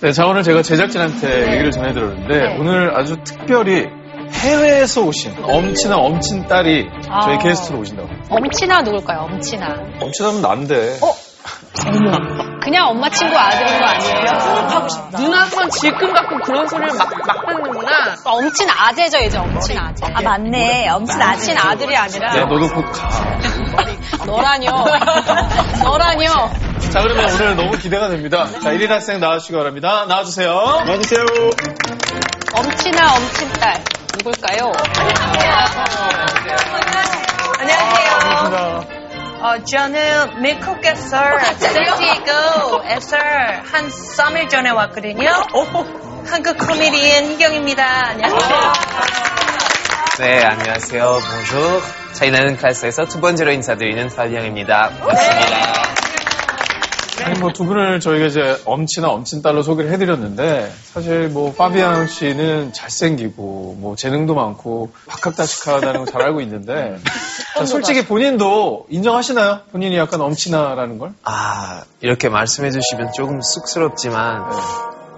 네, 자 오늘 제가 제작진한테 얘기를 전해드렸는데 네. 오늘 아주 특별히 해외에서 오신 엄친아 엄친 딸이 저희 아. 게스트로 오신다고. 엄친아 누굴까요? 엄친아. 엄친아면 난데. 어? 그냥 엄마 친구 아들인 거 아니에요? 누나만 질끈 갖고 그런 소리를 막, 막 듣는구나. 엄친 아재죠, 이제 엄친 아재. 아 맞네. 엄친 아직 엄친 아들이 아니라 야 너도 곧 가. 너라뇨. 너라뇨. 자 그러면 오늘 너무 기대가 됩니다. 자 1일 학생 나와주시기 바랍니다. 나와주세요. 나와주세요. 엄친아 엄친 딸 누굴까요? 안녕하세요. 어, 저는 미국 에서 셀티고에서 한 3일 전에 왔거든요. 한국 코미디언 희경입니다. 안녕하세요. 네, 안녕하세요. bonjour. 차이나는 클래스에서 두 번째로 인사드리는 팔령입니다. 반갑습니다. 아니 뭐 두 분을 저희가 이제 엄친아 엄친딸로 소개를 해드렸는데 사실 뭐 파비앙 씨는 잘생기고 뭐 재능도 많고 박학다식하다는 걸 잘 알고 있는데 자, 솔직히 본인도 인정하시나요? 본인이 약간 엄친아라는 걸? 아, 이렇게 말씀해 주시면 조금 쑥스럽지만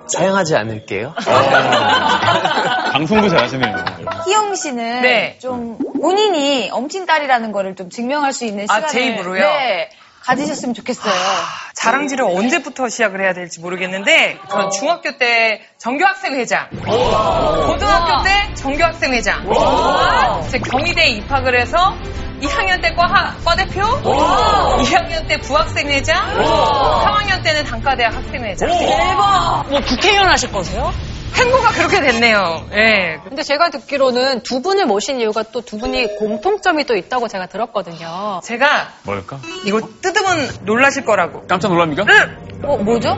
사용하지 않을게요. 방송도 잘하시네요. 희영 씨는 네. 좀 본인이 엄친 딸이라는 거를 좀 증명할 수 있는 아, 시간을 제 입으로요? 네, 가지셨으면 좋겠어요. 자랑질을 언제부터 시작을 해야 될지 모르겠는데, 전 중학교 때 정교학생 회장, 고등학교 때 정교학생 회장, 제 경희대에 입학을 해서 2학년 때 과, 과대표, 2학년 때 부학생 회장, 3학년 때는 단과대학 학생 회장. 뭐 국회의원 하실 거세요? 행보가 그렇게 됐네요. 예. 근데 제가 듣기로는 두 분을 모신 이유가 또 두 분이 공통점이 또 있다고 제가 들었거든요. 제가 뭘까? 이거 뜯으면 놀라실 거라고. 깜짝 놀랍니까? 어, 뭐죠?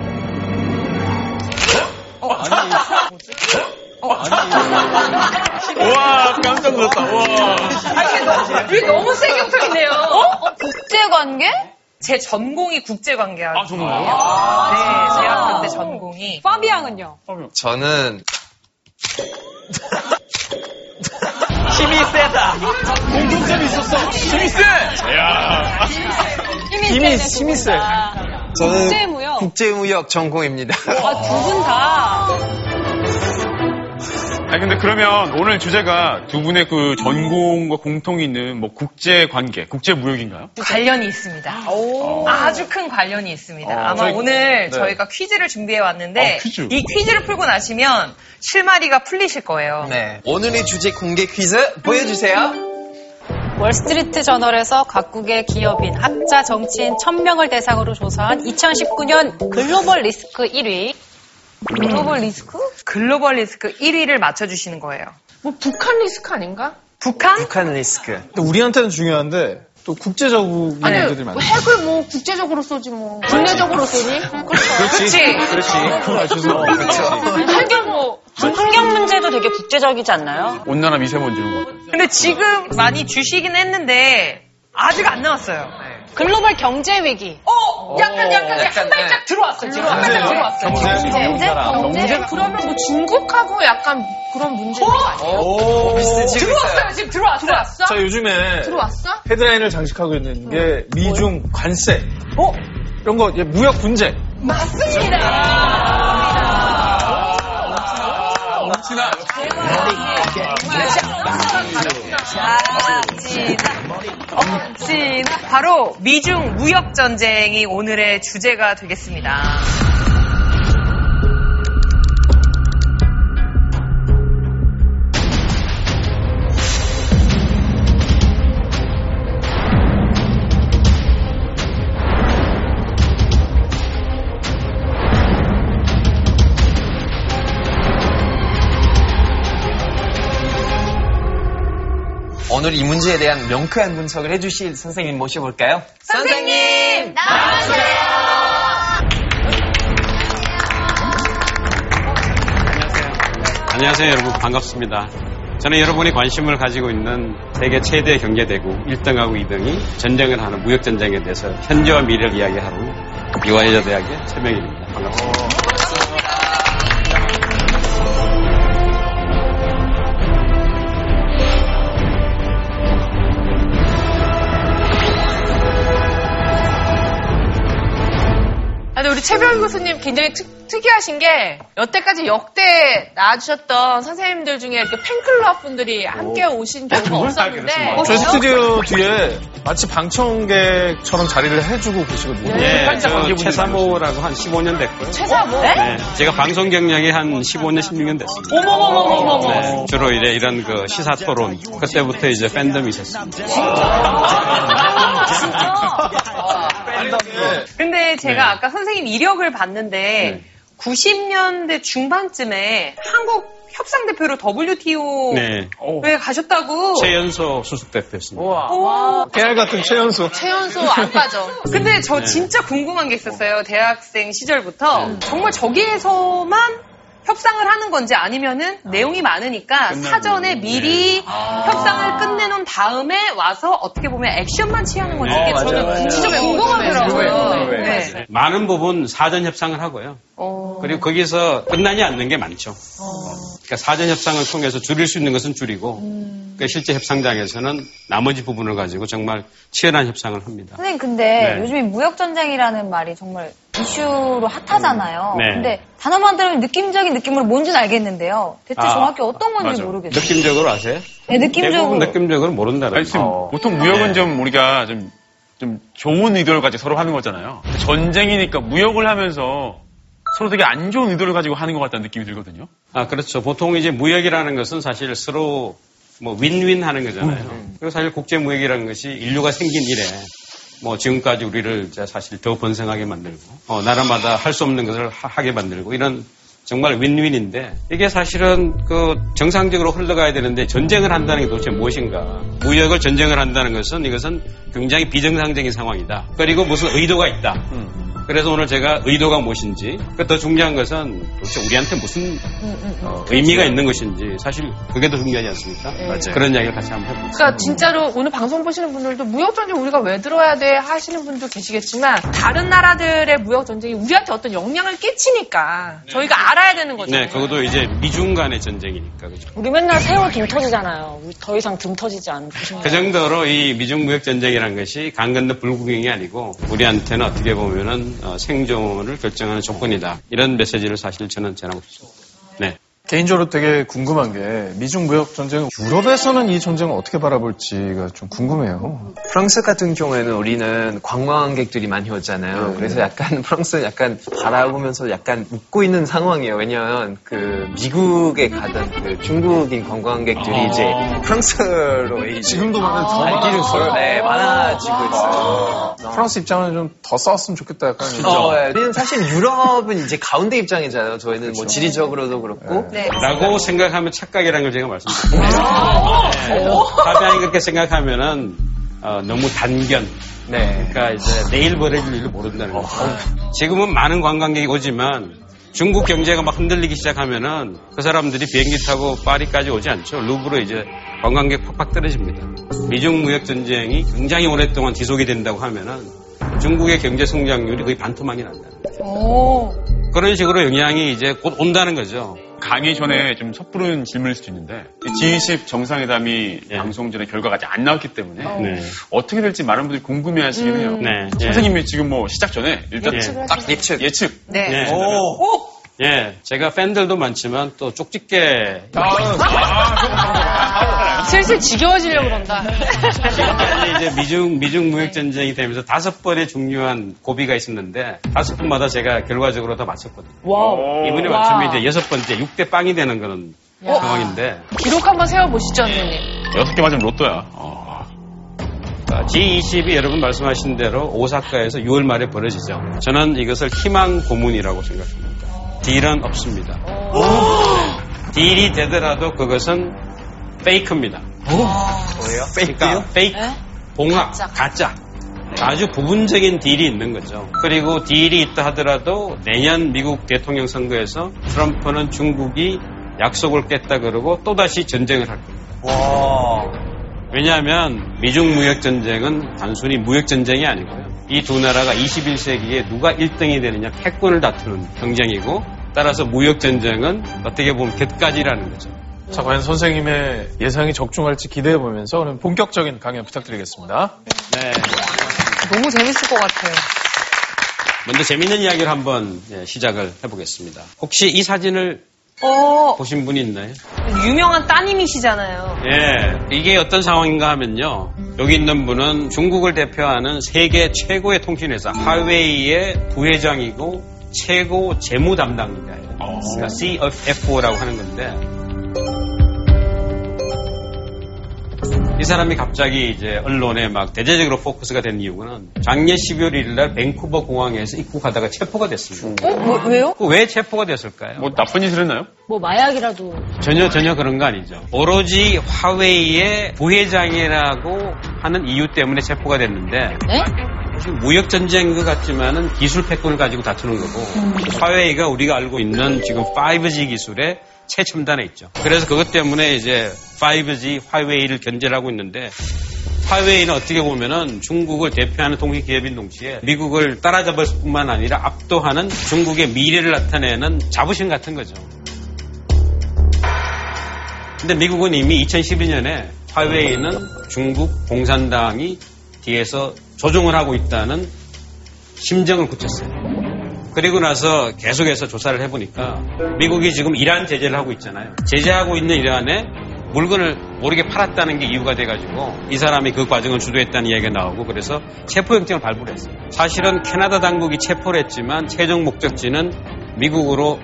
우와, 깜짝 놀랐다. 우와. 이게 너무 세게 붙어 있네요. 어, 국제 관계? 제 전공이 국제관계학이에요. 아, 정말요? 네, 대학교 때 전공이. 파비앙은요? 저는 힘이 세다. 공통점이 있었어. 힘이 세. 야 힘이 세네, 힘이 세. 저는 국제무역. 국제무역 전공입니다. 아, 두 분 다. 아니 근데 그러면 오늘 주제가 두 분의 그 전공과 공통이 있는 뭐 국제 관계, 국제 무역인가요? 관련이 있습니다. 아주 큰 관련이 있습니다. 아 마 저희- 오늘 네. 저희가 퀴즈를 준비해 왔는데 어, 퀴즈. 이 퀴즈를 풀고 나시면 실마리가 풀리실 거예요. 네. 오늘의 주제 공개 퀴즈 보여주세요. 월스트리트 저널에서 각국의 기업인, 학자, 정치인 1000명을 대상으로 조사한 2019년 글로벌 리스크 1위. 글로벌 리스크? 글로벌 리스크 1위를 맞춰주시는 거예요. 뭐 북한 리스크 아닌가? 북한? 북한 리스크. 또 우리한테는 중요한데 또 국제적인 아니 문제들이 많아요. 핵을 뭐 국제적으로 쏘지 뭐 국내적으로 쏘니? 그렇지. 그렇지. 아, 죄송해요. 그렇지. 핵을 뭐 환경 문제도 되게 국제적이지 않나요? 온난화 미세먼지 이런 거. 근데 지금 많이 주시긴 했는데 아직 안 나왔어요. 글로벌 경제 위기. 어, 약간 약간 약간, 한 발짝 네. 들어왔어요. 지금 한 발짝 들어왔어요. 경제, 경제? 경제? 그러면 뭐 중국하고 약간 그런 문제가 아니에요? 오, 비슷해지고 들어왔어요. 지금 들어왔어요. 들어왔어? 자 요즘에 들어왔어? 헤드라인을 장식하고 있는 게 미중 관세. 어? 이런 거 무역 분쟁. 엄친아. 바로 미중 무역 전쟁이 오늘의 주제가 되겠습니다. 오늘 이 문제에 대한 명쾌한 분석을 해주실 선생님 모셔볼까요? 선생님! 안녕하세요 여러분 반갑습니다. 저는 여러분이 관심을 가지고 있는 세계 최대 경제대국 1등하고 2등이 전쟁을 하는 무역전쟁에 대해서 현재와 미래를 이야기하는 이화여자대학의 최명입니다. 반갑습니다. 우리 우리 최병희 교수님 굉장히 특, 특이하신 게 여태까지 역대 나와주셨던 선생님들 중에 이렇게 팬클럽 분들이 함께 오신 경우가 없었는데. 저희 스튜디오 뒤에 마치 방청객처럼 자리를 해주고 계시거든요. 예, 저 최사모라고 한 15년 됐고요. 최사모? 네, 제가 방송 경력이 한 15년, 16년 됐습니다. 어머머머머머머. 네, 주로 이래 이런 그 시사 토론. 그때부터 이제 팬덤이 있었습니다. 근데 제가 네. 아까 선생님 이력을 봤는데 90년대 중반쯤에 한국 협상 대표로 WTO에 네, 가셨다고. 최연소 수석 대표였습니다. 오. 깨알 같은 최연소. 최연소 안 빠져. 근데 저 네. 진짜 궁금한 게 있었어요. 대학생 시절부터. 정말 저기에서만 협상을 하는 건지 아니면은 내용이 많으니까 사전에 미리 협상을 끝내놓은 다음에 와서 어떻게 보면 액션만 취하는 건지 이게 저는 진짜 궁금하더라고요. 네. 많은 부분 사전 협상을 하고요. 그리고 거기서 끝나지 않는 게 많죠. 그러니까 사전 협상을 통해서 줄일 수 있는 것은 줄이고, 그 실제 협상장에서는 나머지 부분을 가지고 정말 치열한 협상을 합니다. 선생님 근데 네. 요즘에 무역 전쟁이라는 말이 정말 이슈로 핫하잖아요. 네. 근데 단어만 들으면 느낌적인 느낌으로 뭔지는 알겠는데요. 대체 아, 정확히 어떤 건지 맞아. 모르겠어요. 느낌적으로 아세요? 네, 느낌적으로. 대부분 느낌적으로 모른다는 아니, 지금 거. 보통 무역은 네. 좀 우리가 좀, 좀 좋은 의도를 가지고 서로 하는 거잖아요. 전쟁이니까 무역을 하면서 서로 되게 안 좋은 의도를 가지고 하는 것 같다는 느낌이 들거든요. 아, 그렇죠. 보통 이제 무역이라는 것은 사실 서로 뭐 윈윈 하는 거잖아요. 그리고 사실 국제 무역이라는 것이 인류가 생긴 이래 뭐 지금까지 우리를 사실 더 번성하게 만들고 어, 나라마다 할 수 없는 것을 하- 하게 만들고 이런 정말 윈윈인데 이게 사실은 그 정상적으로 흘러가야 되는데 전쟁을 한다는 게 도대체 무엇인가? 무역을 전쟁을 한다는 것은 이것은 굉장히 비정상적인 상황이다. 그리고 무슨 의도가 있다. 그래서 오늘 제가 의도가 무엇인지, 그더 중요한 것은 도대체 우리한테 무슨 어, 의미가 있는 것인지, 사실 그게 더 중요하지 않습니까? 그런 이야기를 같이 한번 해보겠습니다. 그러니까 진짜로 오늘 방송 보시는 분들도 무역 전쟁 우리가 왜 들어야 돼 하시는 분도 계시겠지만 다른 나라들의 무역 전쟁이 우리한테 어떤 영향을 끼치니까 저희가 알아야 되는 거죠. 네, 그것도 이제 미중 간의 전쟁이니까, 그죠? 우리 맨날 세월 등 터지잖아요. 우리 더 이상 등 터지지 않고. 그 정도로 이 미중 무역 전쟁이라는 것이 강 건너 불구경이 아니고 우리한테는 어떻게 보면은 어, 생존을 결정하는 조건이다. 이런 메시지를 사실 저는 전하고 싶습니다. 네. 개인적으로 되게 궁금한 게 미중 무역 전쟁 유럽에서는 이 전쟁을 어떻게 바라볼지가 좀 궁금해요. 프랑스 같은 경우에는 우리는 관광객들이 많이 오잖아요. 그래서 약간 프랑스는 약간 바라보면서 약간 웃고 있는 상황이에요. 왜냐하면 그 미국에 가던 그 중국인 관광객들이 이제 프랑스로 이제 지금도 많은 더 발길을 많아졌어요. 네, 많아지고 있어요. 프랑스 입장은 좀 더 싸웠으면 좋겠다 약간 어, 네. 우리는 사실 유럽은 이제 가운데 입장이잖아요. 저희는 뭐 지리적으로도 그렇고. 네. 라고 생각하면 착각이라는 걸 제가 말씀드립니다. 네. 파비안이 그렇게 생각하면은 어, 너무 단견. 네. 그러니까 이제 내일 벌어질 일을 모른다는 거죠. 지금은 많은 관광객이 오지만 중국 경제가 막 흔들리기 시작하면은 그 사람들이 비행기 타고 파리까지 오지 않죠. 루브로 이제 관광객 팍팍 떨어집니다. 미중 무역 전쟁이 굉장히 오랫동안 지속이 된다고 하면은 중국의 경제 성장률이 거의 반토막이 난다는 거죠. 그런 식으로 영향이 이제 곧 온다는 거죠. 강의 전에 좀 섣부른 질문일 수도 있는데 이 G20 정상회담이 예. 방송 전에 결과가 아직 안 나왔기 때문에 네. 어떻게 될지 많은 분들이 궁금해하시긴 해요. 네. 선생님이 지금 뭐 시작 전에 일단 예측을 딱 예측 예측 네. 네. 예, 제가 팬들도 많지만 또 쪽집게 슬슬 지겨워지려고 그런다. 이제 미중 미중 무역 전쟁이 되면서 다섯 번의 중요한 고비가 있었는데 다섯 번마다 제가 결과적으로 다 맞췄거든요. 이번에 맞추면 이제 여섯 번째 6대 빵이 되는 그런 상황인데 기록 한번 세워보시죠, 선생님. 여섯 개 맞으면 로또야. 어. G20이 여러분 말씀하신 대로 오사카에서 6월 말에 벌어지죠. 저는 이것을 희망 고문이라고 생각합니다. 딜은 없습니다. 네. 딜이 되더라도 그것은 페이크입니다. 뭐예요? 그러니까 페이크, 봉합, 가짜. 아주 부분적인 딜이 있는 거죠. 그리고 딜이 있다 하더라도 내년 미국 대통령 선거에서 트럼프는 중국이 약속을 깼다 그러고 또다시 전쟁을 할 겁니다. 왜냐하면 미중 무역 전쟁은 단순히 무역 전쟁이 아니고요. 이 두 나라가 21세기에 누가 1등이 되느냐 패권을 다투는 경쟁이고 따라서 무역 전쟁은 어떻게 보면 곁가지라는 거죠. 자, 과연 선생님의 예상이 적중할지 기대해 보면서 오늘 본격적인 강연 부탁드리겠습니다. 네. 너무 재밌을 것 같아요. 먼저 재밌는 이야기를 한번 예, 시작을 해보겠습니다. 혹시 이 사진을 어, 보신 분이 있나요? 유명한 따님이시잖아요. 예, 이게 어떤 상황인가 하면요. 여기 있는 분은 중국을 대표하는 세계 최고의 통신회사 하웨이의 부회장이고 최고 재무 담당자예요. 그러니까 CFO라고 하는 건데 이 사람이 갑자기 이제 언론에 막 대대적으로 포커스가 된 이유는 작년 12월 1일 날 밴쿠버 공항에서 입국하다가 체포가 됐습니다. 어? 뭐, 왜요? 그왜 체포가 됐을까요? 뭐 나쁜 짓을 했나요? 뭐 마약이라도 전혀 전혀 그런 거 아니죠. 오로지 화웨이의 부회장이라고 하는 이유 때문에 체포가 됐는데 네? 무역 전쟁인 것 같지만은 기술 패권을 가지고 다투는 거고 화웨이가 우리가 알고 있는 지금 5G 기술의 최첨단에 있죠. 그래서 그것 때문에 이제 5G 화웨이를 견제를 하고 있는데 화웨이는 어떻게 보면은 중국을 대표하는 통신 기업인 동시에 미국을 따라잡을 뿐만 아니라 압도하는 중국의 미래를 나타내는 자부심 같은 거죠. 근데 미국은 이미 2012년에 화웨이는 중국 공산당이 뒤에서 조종을 하고 있다는 심정을 굳혔어요. 그리고 나서 계속해서 조사를 해보니까 미국이 지금 이란 제재를 하고 있잖아요. 제재하고 있는 이란에 물건을 모르게 팔았다는 게 이유가 돼가지고 이 사람이 그 과정을 주도했다는 이야기가 나오고 그래서 체포영장을 발부를 했어요. 사실은 캐나다 당국이 체포를 했지만 최종 목적지는 미국으로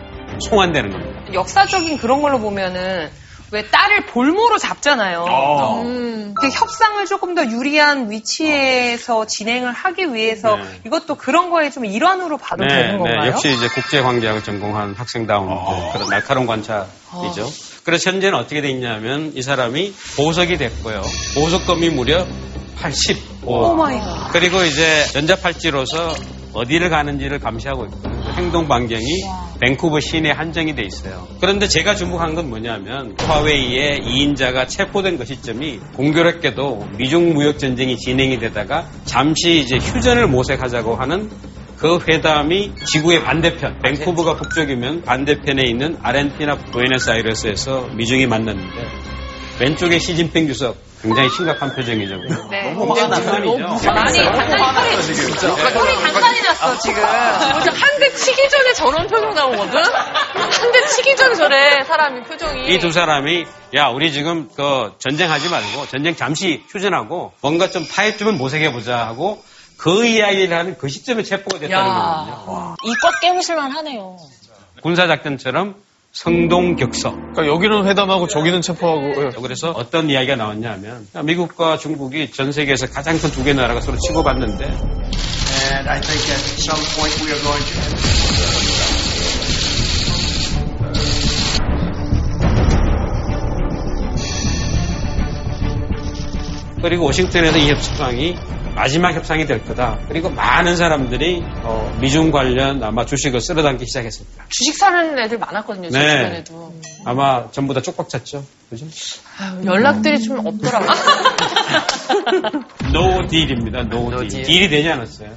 송환되는 겁니다. 역사적인 그런 걸로 보면은 왜 딸을 볼모로 잡잖아요. 아. 음, 그 협상을 조금 더 유리한 위치에서 진행을 하기 위해서 네. 이것도 그런 거에 좀 일환으로 봐도 되는 건가요? 역시 이제 국제관계학을 전공한 학생다운 그 그런 날카로운 관찰이죠. 그래서 현재는 어떻게 돼 있냐면 이 사람이 보석이 됐고요. 보석금이 무려 85. Oh my God. 그리고 이제 전자팔찌로서 어디를 가는지를 감시하고 있고요. 그 행동 반경이 밴쿠버 시내 한정이 돼 있어요. 그런데 제가 주목한 건 뭐냐면 화웨이의 2인자가 체포된 그 시점이 공교롭게도 미중 무역 전쟁이 진행이 되다가 잠시 이제 휴전을 모색하자고 하는 그 회담이 지구의 반대편, 밴쿠버가 북쪽이면 반대편에 있는 아르헨티나 부에노스아이레스에서 미중이 만났는데 왼쪽에 시진핑 주석 굉장히 심각한 표정이죠. 네. 장난이죠. 아니, 단단히 털이, 털이 단단히 났어, 지금. 한 대 치기 전에 저런 표정 나오거든? 한 대 치기 전에 저래, 사람이 표정이. 이 두 사람이 야 우리 지금 그 전쟁하지 말고 전쟁 잠시 휴전하고 뭔가 좀 타협점을 모색해 보자 하고 그 이야기를 하는 그 시점에 체포가 됐다는 거거든요. 이껏 깨무실만 하네요. 군사작전처럼 성동격서. 그러니까 여기는 회담하고 저기는 체포하고. 예. 그래서 어떤 이야기가 나왔냐면 미국과 중국이 전 세계에서 가장 큰 두개 나라가 서로 치고받는데 And I think at some point we are going to. 그리고 워싱턴에서 이 협상이 마지막 협상이 될 거다. 그리고 많은 사람들이 어, 미중 관련 아마 주식을 쓸어담기 시작했습니다. 주식 사는 애들 많았거든요, 제 네. 주변에도. 아마 전부 다 쪽박 찼죠. 그죠? 아유, 연락들이 좀 없더라고요. No deal입니다. No deal. Deal이 되지 않았어요.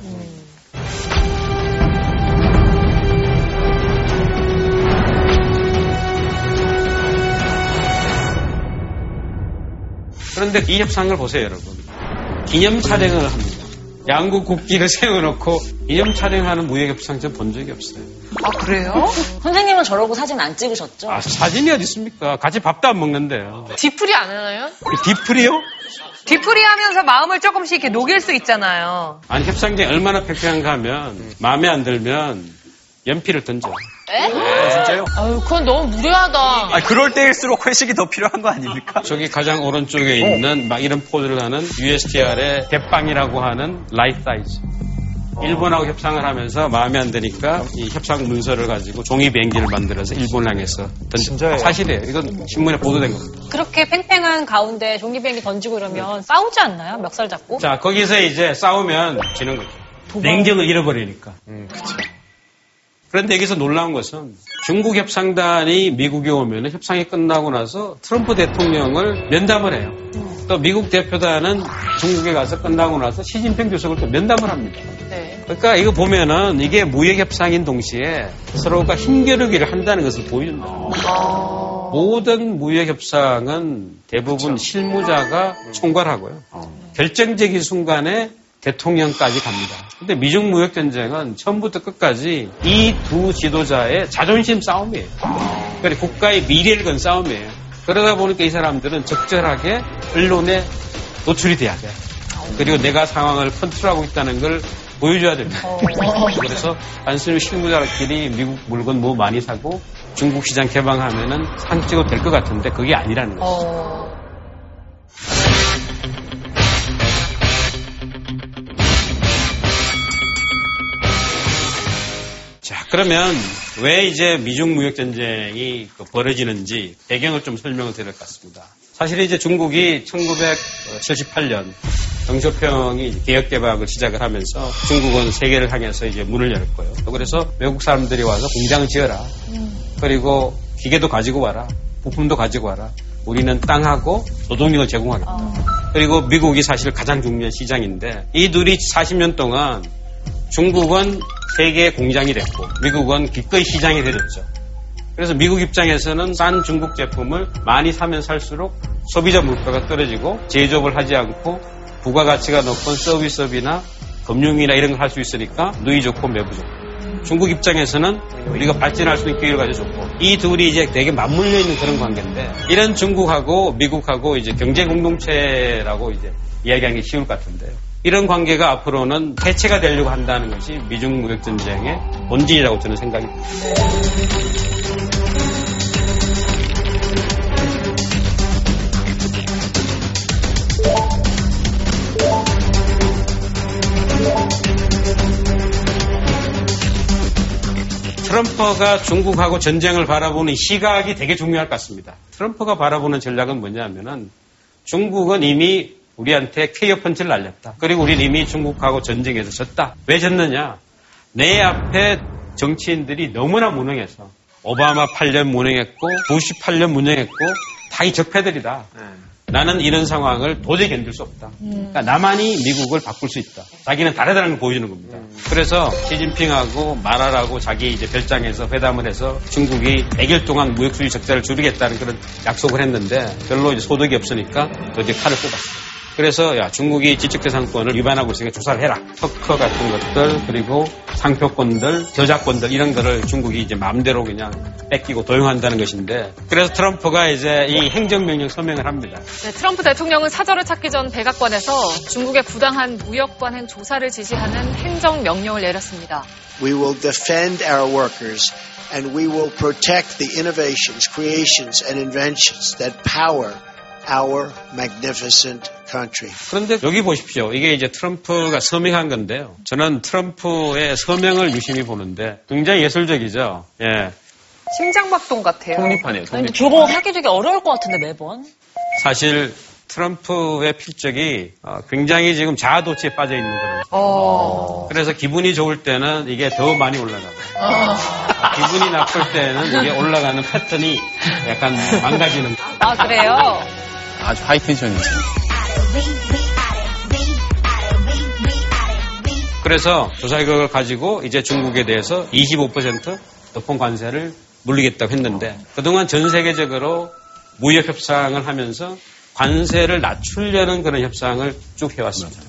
그런데 이 협상을 보세요, 여러분. 기념 촬영을 합니다. 양국 국기를 세워놓고 기념 촬영하는 무역 협상 전 본 적이 없어요. 아, 그래요? 선생님은 저러고 사진 안 찍으셨죠? 아, 사진이 어디 있습니까? 같이 밥도 안 먹는데요. 뒤풀이 안 하나요? 뒤풀이요? 뒤풀이 하면서 마음을 조금씩 이렇게 녹일 수 있잖아요. 아니, 협상장이 얼마나 팽팽한가 하면 마음에 안 들면 연필을 던져. 진짜요? 아유, 그건 너무 무례하다. 아 그럴 때일수록 회식이 더 필요한 거 아닙니까? 저기 가장 오른쪽에 있는 막 이런 포즈를 하는 USTR의 대빵이라고 하는 라이트하이저. 일본하고 협상을 하면서 마음에 안 드니까 이 협상 문서를 가지고 종이 비행기를 만들어서 일본 향해서 던져. 사실이에요. 이건 신문에 보도된 겁니다. 그렇게 팽팽한 가운데 종이 비행기 던지고 이러면 싸우지 않나요? 멱살 잡고? 자, 거기서 이제 싸우면 지는 거죠. 냉정을 잃어버리니까. 그 런데 여기서 놀라운 것은 중국 협상단이 미국에 오면 협상이 끝나고 나서 트럼프 대통령을 면담을 해요. 또 미국 대표단은 중국에 가서 끝나고 나서 시진핑 주석을 또 면담을 합니다. 네. 그러니까 이거 보면은 이게 무역 협상인 동시에 서로가 힘겨루기를 한다는 것을 보여준다. 모든 무역 협상은 대부분 실무자가 총괄하고요. 결정적인 순간에 대통령까지 갑니다. 근데 미중 무역 전쟁은 처음부터 끝까지 이 두 지도자의 자존심 싸움이에요. 그러니까 국가의 미래를 건 싸움이에요. 그러다 보니까 이 사람들은 적절하게 언론에 노출이 돼야 돼. 그리고 내가 상황을 컨트롤하고 있다는 걸 보여줘야 됩니다. 그래서 단순히 실무자끼리 미국 물건 뭐 많이 사고 중국 시장 개방하면은 상 찍어 될것 같은데 그게 아니라는 거죠. 그러면 왜 이제 미중 무역 전쟁이 그 벌어지는지 배경을 좀 설명을 드릴 것 같습니다. 사실 이제 중국이 1978년 정쇼평이 개혁 개방을 시작을 하면서 중국은 세계를 향해서 이제 문을 열었고요. 그래서 외국 사람들이 와서 공장 지어라. 그리고 기계도 가지고 와라. 부품도 가지고 와라. 우리는 땅하고 노동력을 제공하겠다. 그리고 미국이 사실 가장 중요한 시장인데 이 둘이 40년 동안 중국은 세계의 공장이 됐고 미국은 기꺼이 시장이 되었죠. 그래서 미국 입장에서는 싼 중국 제품을 많이 사면 살수록 소비자 물가가 떨어지고 제조업을 하지 않고 부가가치가 높은 서비스업이나 금융이나 이런 걸 할 수 있으니까 누이 좋고 매부 좋고 중국 입장에서는 우리가 발전할 수 있는 기회를 가져줬고 이 둘이 이제 되게 맞물려 있는 그런 관계인데 이런 중국하고 미국하고 이제 경제 공동체라고 이제 이야기하는 게 쉬울 것 같은데요. 이런 관계가 앞으로는 해체가 되려고 한다는 것이 미중 무역 전쟁의 본질이라고 저는 생각이 듭니다. 트럼프가 중국하고 전쟁을 바라보는 시각이 되게 중요할 것 같습니다. 트럼프가 바라보는 전략은 뭐냐면은 중국은 이미 우리한테 케이어 펀치를 날렸다. 그리고 우리는 이미 중국하고 전쟁에서 졌다. 왜 졌느냐? 내 앞에 정치인들이 너무나 무능해서 오바마 8년 무능했고 부시 8년 무능했고 다 이 적폐들이다. 나는 이런 상황을 도저히 견딜 수 없다. 그러니까 나만이 미국을 바꿀 수 있다. 자기는 다르다는 걸 보여주는 겁니다. 그래서 시진핑하고 말하라고 자기 이제 별장에서 회담을 해서 중국이 100일 동안 무역 수지 적자를 줄이겠다는 그런 약속을 했는데 별로 이제 소득이 없으니까 도저히 칼을 뽑았어요. 그래서 야 중국이 지적재산권을 위반하고 있으니까 조사를 해라. 특허 같은 것들 그리고 상표권들, 저작권들 이런 거를 중국이 이제 마음대로 그냥 뺏기고 도용한다는 것인데 그래서 트럼프가 이제 이 행정명령 서명을 합니다. 네, 트럼프 대통령은 사절을 찾기 전 백악관에서 중국의 부당한 무역 관행 조사를 지시하는 행정명령을 내렸습니다. We will defend our workers and we will protect the innovations, creations, and inventions that power our magnificent country. 그런데 여기 보십시오. 이게 이제 트럼프가 서명한 건데요. 저는 트럼프의 서명을 유심히 보는데 굉장히 예술적이죠. 예. 심장박동 같아요. 독립하네요. 근데 독립. 저거 하기 되게 어려울 것 같은데 매번. 사실 트럼프의 필적이 어, 굉장히 지금 자아도취에 빠져 있는 거예요. 어. 그래서 기분이 좋을 때는 이게 더 많이 올라가고 기분이 나쁠 때는 이게 올라가는 패턴이 약간 망가지는 거예요. 아, 그래요? 아주 하이텐션이지. 그래서 조사 결과를 가지고 이제 중국에 대해서 25% 높은 관세를 물리겠다고 했는데 그동안 전 세계적으로 무역 협상을 하면서 관세를 낮추려는 그런 협상을 쭉 해왔습니다.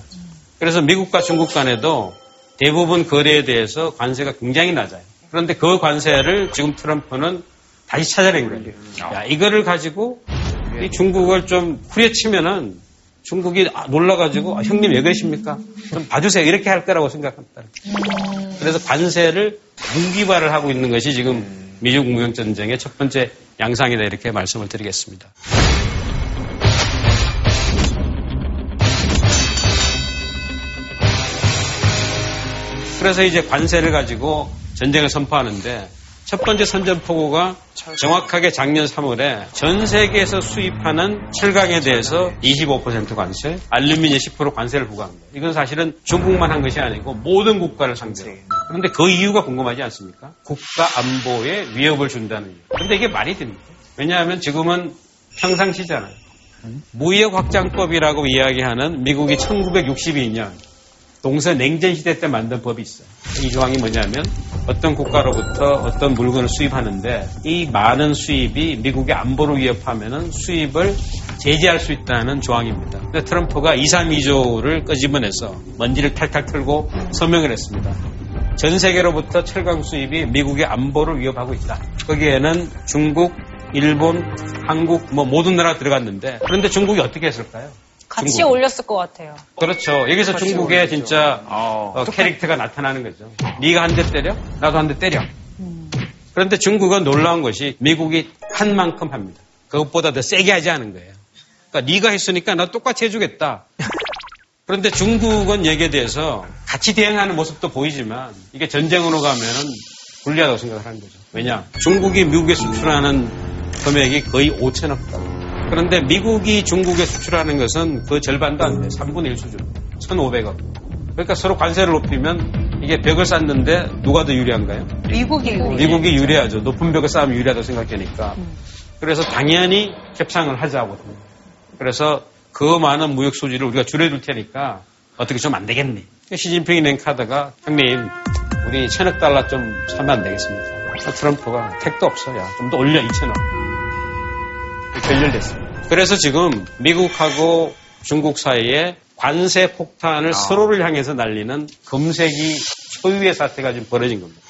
그래서 미국과 중국 간에도 대부분 거래에 대해서 관세가 굉장히 낮아요. 그런데 그 관세를 지금 트럼프는 다시 찾아낸 거예요. 야, 이거를 가지고 이 중국을 좀 후려치면은 중국이 아, 놀라가지고 아, 형님 왜 그러십니까? 좀 봐주세요. 이렇게 할 거라고 생각합니다. 그래서 관세를 무기화를 하고 있는 것이 지금 미중 무역 전쟁의 첫 번째 양상이다 이렇게 말씀을 드리겠습니다. 그래서 이제 관세를 가지고 전쟁을 선포하는데 첫 번째 선전포고가 정확하게 작년 3월에 전 세계에서 수입하는 철강에 대해서 25% 관세, 알루미늄 10% 관세를 부과합니다. 이건 사실은 중국만 한 것이 아니고 모든 국가를 상대로. 그런데 그 이유가 궁금하지 않습니까? 국가 안보에 위협을 준다는 이유. 그런데 이게 말이 됩니까? 왜냐하면 지금은 평상시잖아요. 무역 확장법이라고 이야기하는 미국이 1962년 동서 냉전 시대 때 만든 법이 있어요. 이 조항이 뭐냐면 어떤 국가로부터 어떤 물건을 수입하는데 이 많은 수입이 미국의 안보를 위협하면은 수입을 제재할 수 있다는 조항입니다. 근데 트럼프가 2, 3, 2조를 끄집어내서 먼지를 탈탈 털고 서명을 했습니다. 전 세계로부터 철강 수입이 미국의 안보를 위협하고 있다. 거기에는 중국, 일본, 한국 뭐 모든 나라 들어갔는데 그런데 중국이 어떻게 했을까요? 같이 중국. 올렸을 것 같아요. 그렇죠. 여기서 중국의 진짜 어, 캐릭터가 나타나는 거죠. 네가 한 대 때려, 나도 한 대 때려. 그런데 중국은 놀라운 것이 미국이 한 만큼 합니다. 그것보다 더 세게 하지 않은 거예요. 그러니까 네가 했으니까 나 똑같이 해주겠다. 그런데 중국은 여기에 대해서 같이 대응하는 모습도 보이지만 이게 전쟁으로 가면은 불리하다고 생각을 하는 거죠. 왜냐? 중국이 미국에 수출하는 금액이 거의 5천억 달러. 그런데 미국이 중국에 수출하는 것은 그 절반도 안 돼. 3분의 1 수준. 1,500억. 그러니까 서로 관세를 높이면 이게 벽을 쌓는데 누가 더 유리한가요? 미국이 미국이 유리하죠. 높은 벽을 쌓으면 유리하다고 생각하니까. 그래서 당연히 협상을 하자고. 그래서 그 많은 무역 소지를 우리가 줄여줄 테니까 어떻게 좀 안 되겠니? 시진핑이 낸 카드가 형님 우리 천억 달러 좀 사면 안 되겠습니까? 트럼프가 택도 없어. 야, 좀더 올려 2천억. 결렬됐습니다. 그래서 지금 미국하고 중국 사이에 관세 폭탄을 서로를 향해서 날리는 금색이 초유의 사태가 지금 벌어진 겁니다.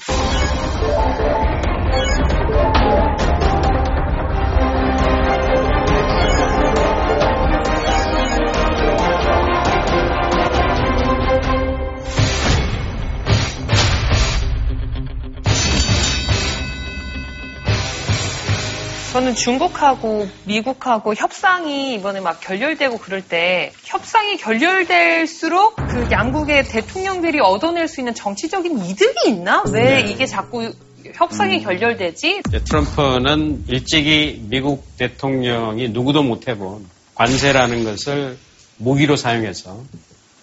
저는 중국하고 미국하고 협상이 이번에 막 결렬되고 그럴 때 협상이 결렬될수록 그 양국의 대통령들이 얻어낼 수 있는 정치적인 이득이 있나? 왜 이게 자꾸 협상이 결렬되지? 이제 트럼프는 일찍이 미국 대통령이 누구도 못 해본 관세라는 것을 무기로 사용해서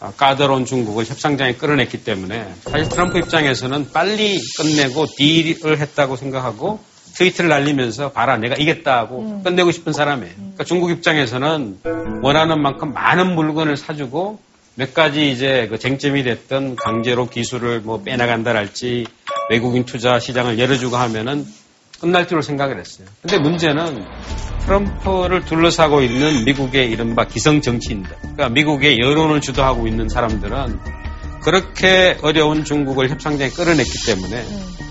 아, 까다로운 중국을 협상장에 끌어냈기 때문에 사실 트럼프 입장에서는 빨리 끝내고 딜을 했다고 생각하고 트위터를 날리면서 봐라 내가 이겼다고 끝내고 싶은 사람이에요. 그러니까 중국 입장에서는 원하는 만큼 많은 물건을 사주고 몇 가지 이제 그 쟁점이 됐던 강제로 기술을 뭐 빼나간다랄지 외국인 투자 시장을 열어주고 하면은 끝날 줄로 생각을 했어요. 근데 문제는 트럼프를 둘러싸고 있는 미국의 이른바 기성 정치인들, 그러니까 미국의 여론을 주도하고 있는 사람들은 그렇게 어려운 중국을 협상장에 끌어냈기 때문에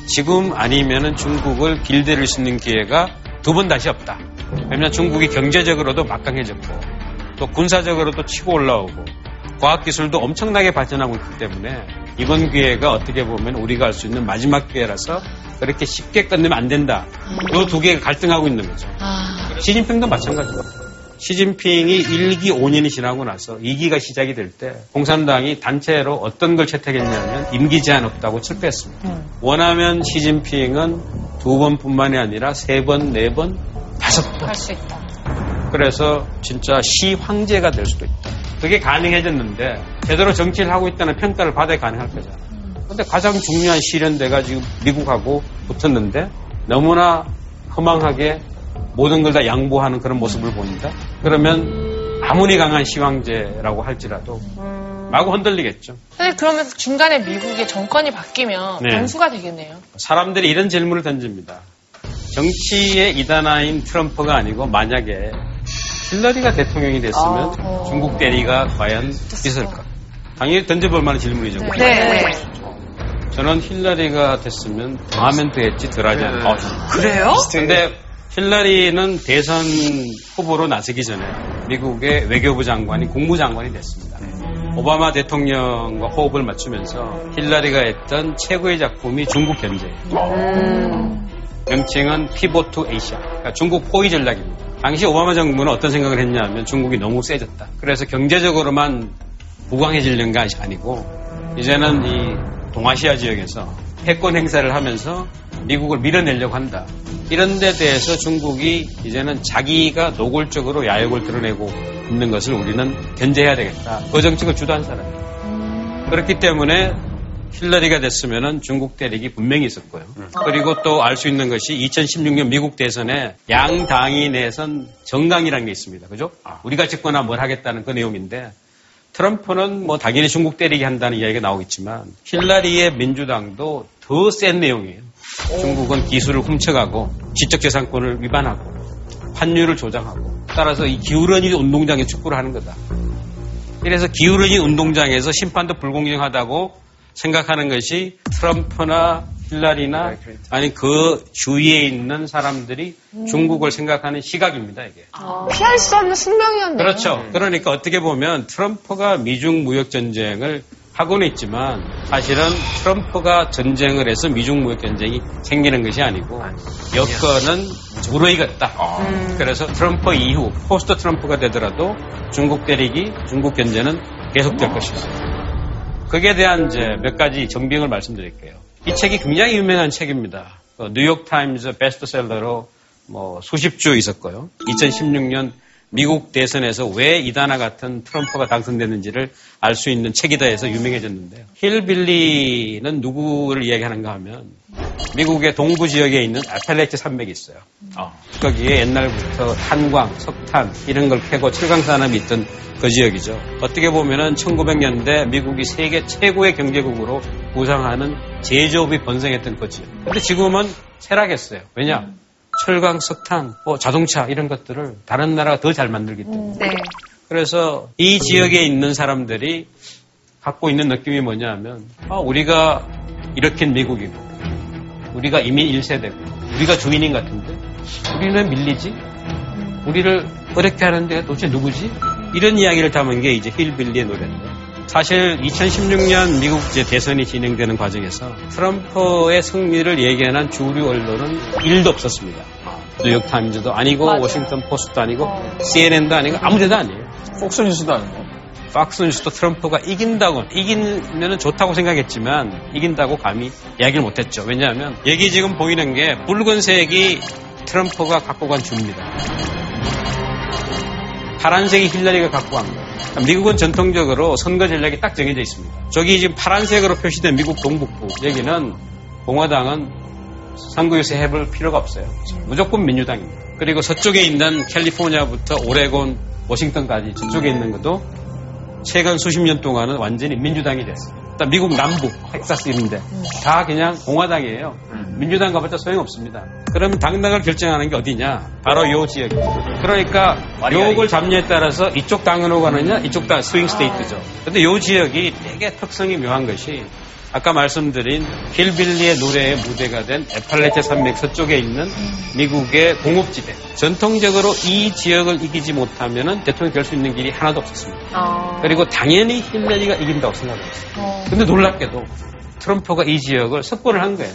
지금 아니면은 중국을 길들일 수 있는 기회가 두 번 다시 없다. 왜냐하면 중국이 경제적으로도 막강해졌고 또 군사적으로도 치고 올라오고 과학기술도 엄청나게 발전하고 있기 때문에 이번 기회가 어떻게 보면 우리가 할 수 있는 마지막 기회라서 그렇게 쉽게 끝내면 안 된다. 이 두 개가 갈등하고 있는 거죠. 시진핑도 마찬가지입니다. 시진핑이 1기 5년이 지나고 나서 2기가 시작이 될 때 공산당이 단체로 어떤 걸 채택했냐면 임기 제한 없다고 철폐했습니다. 원하면 시진핑은 두 번뿐만이 아니라 세 번, 네 번, 다섯 번. 할 수 있다. 그래서 진짜 시 황제가 될 수도 있다. 그게 가능해졌는데 제대로 정치를 하고 있다는 평가를 받아야 가능할 거잖아. 근데 가장 중요한 시련대가 지금 미국하고 붙었는데 너무나 허망하게 모든 걸 다 양보하는 그런 모습을 보인다? 그러면 아무리 강한 시황제라고 할지라도 마구 흔들리겠죠. 사실 그러면서 중간에 미국의 정권이 바뀌면 네. 변수가 되겠네요. 사람들이 이런 질문을 던집니다. 정치의 이단아인 트럼프가 아니고 만약에 힐러리가 대통령이 됐으면 중국 때리기가 과연 있을까? 당연히 던져볼 만한 질문이죠. 네. 저는 힐러리가 됐으면 더 하면 더 했지 덜 하지 않을까. 그래요? 근데 힐러리는 대선 후보로 나서기 전에 미국의 외교부 장관이 국무장관이 됐습니다. 오바마 대통령과 호흡을 맞추면서 힐러리가 했던 최고의 작품이 중국 견제예요. 명칭은 Pivot to Asia. 그러니까 중국 포위 전략입니다. 당시 오바마 정부는 어떤 생각을 했냐면 중국이 너무 세졌다. 그래서 경제적으로만 게 아니고 이제는 이 동아시아 지역에서 패권 행사를 하면서 미국을 밀어내려고 한다. 이런 데 대해서 중국이 이제는 자기가 노골적으로 야욕을 드러내고 있는 것을 우리는 견제해야 되겠다. 그 정책을 주도한 사람이에요. 그렇기 때문에 힐러리가 됐으면은 중국 대륙이 분명히 있을 거예요. 그리고 또 알 수 있는 것이 2016년 미국 대선에 양당이 내선 정당이라는 게 있습니다. 그죠? 우리가 집거나 뭘 하겠다는 그 내용인데 트럼프는 뭐 당연히 중국 때리게 한다는 이야기가 나오겠지만 힐라리의 민주당도 더 센 내용이에요. 중국은 기술을 훔쳐가고 지적재산권을 위반하고 환율을 조장하고 따라서 이 기울어진 운동장에 축구를 하는 거다. 그래서 기울어진 운동장에서 심판도 불공정하다고 생각하는 것이 트럼프나 힐라리나 아니 그 주위에 있는 사람들이 중국을 생각하는 시각입니다 이게. 피할 수 없는 숙명이었네요. 그렇죠. 그러니까 어떻게 보면 트럼프가 미중 무역 전쟁을 하고는 있지만 사실은 트럼프가 전쟁을 해서 미중 무역 전쟁이 생기는 것이 아니고 여건은 무르익었다. 그래서 트럼프 이후 포스트 트럼프가 되더라도 중국 때리기, 중국 견제는 계속될 것이다. 거기에 대한 이제 몇 가지 정빙을 말씀드릴게요. 이 책이 굉장히 유명한 책입니다. 어, 뉴욕 타임즈 베스트셀러로 뭐 수십 주 있었고요. 2016년 미국 대선에서 왜 이다나 같은 트럼프가 당선됐는지를 알 수 있는 책이다 해서 유명해졌는데요. 힐빌리는 누구를 이야기하는가 하면 미국의 동부 지역에 있는 아펠레치 산맥이 있어요. 거기에 옛날부터 탄광, 석탄 이런 걸 캐고 철강 산업이 있던 그 지역이죠. 어떻게 보면은 1900년대 미국이 세계 최고의 경제국으로 부상하는 제조업이 번성했던 그 지역. 근데 지금은 쇠락했어요. 왜냐? 철강, 석탄, 뭐 자동차 이런 것들을 다른 나라가 더 잘 만들기 때문에. 네. 그래서 이 지역에 있는 사람들이 갖고 있는 느낌이 뭐냐면 아, 우리가 일으킨 미국이고 우리가 이민 1세대고 우리가 주인인 같은데 우리는 왜 밀리지? 우리를 어렵게 하는데 도대체 누구지? 이런 이야기를 담은 게 이제 힐빌리의 노래인데 사실 2016년 미국 대선이 진행되는 과정에서 트럼프의 승리를 예견한 주류 언론은 1도 없었습니다. 뉴욕 타임즈도 아니고 워싱턴 포스트도 아니고 CNN도 아니고 아무 데도 아니에요. 폭스뉴스도 아니고. 박스뉴스도 트럼프가 이긴다고 이기면 좋다고 생각했지만 이긴다고 감히 이야기를 못했죠. 왜냐하면 여기 지금 보이는 게 붉은색이 트럼프가 갖고 간 주입니다. 파란색이 힐러리가 갖고 간 거예요. 미국은 전통적으로 선거 전략이 딱 정해져 있습니다. 저기 지금 파란색으로 표시된 미국 동북부 여기는 공화당은 선거에서 해볼 필요가 없어요. 무조건 민주당입니다. 그리고 서쪽에 있는 캘리포니아부터 오레곤, 워싱턴까지 저쪽에 있는 것도 최근 수십 년 동안은 완전히 민주당이 됐어요. 일단 미국 남부, 텍사스 이런데 다 그냥 공화당이에요. 민주당 가봤자 소용없습니다. 그럼 당락을 결정하는 게 어디냐? 바로 요 지역이죠. 그러니까 요걸 잡냐에 따라서 이쪽 당으로 가느냐, 이쪽 당 swing state죠. 근데 요 지역이 되게 특성이 묘한 것이 아까 말씀드린 힐빌리의 노래의 무대가 된 애팔래치아 산맥 서쪽에 있는 미국의 공업지대. 전통적으로 이 지역을 이기지 못하면 대통령 될수 있는 길이 하나도 없었습니다. 그리고 당연히 힐러리가 이긴다고 생각했어요. 근데 놀랍게도 트럼프가 이 지역을 석권을 한 거예요.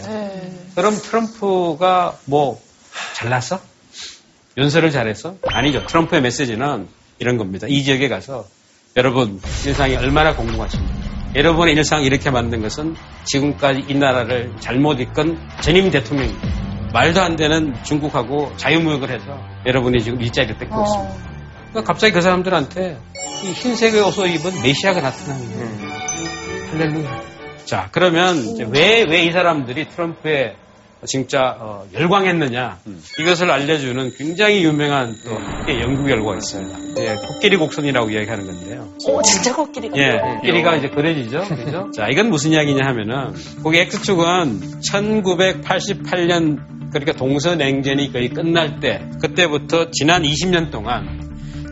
그럼 트럼프가 뭐 잘났어? 연설을 잘했어? 아니죠. 트럼프의 메시지는 이런 겁니다. 이 지역에 가서 여러분 일상이 얼마나 공공하십니까? 여러분의 일상 이렇게 만든 것은 지금까지 이 나라를 잘못 이끈 전임 대통령입니다. 말도 안 되는 중국하고 자유무역을 해서 여러분이 지금 일자리를 뺏고 있습니다. 그러니까 갑자기 그 사람들한테 이 흰색의 옷을 입은 메시아가 나타나는 거예요. 할렐루야. 자, 그러면 왜, 왜 이 사람들이 트럼프의 진짜 어, 열광했느냐 이것을 알려주는 굉장히 유명한 또 연구 결과가 있습니다. 예, 코끼리 곡선이라고 이야기하는 건데요. 오, 진짜 코끼리가. 예, 코끼리가 이제 그려지죠. 그죠? 자, 이건 무슨 이야기냐 하면은 거기 X축은 1988년 그러니까 동서냉전이 거의 끝날 때 그때부터 지난 20년 동안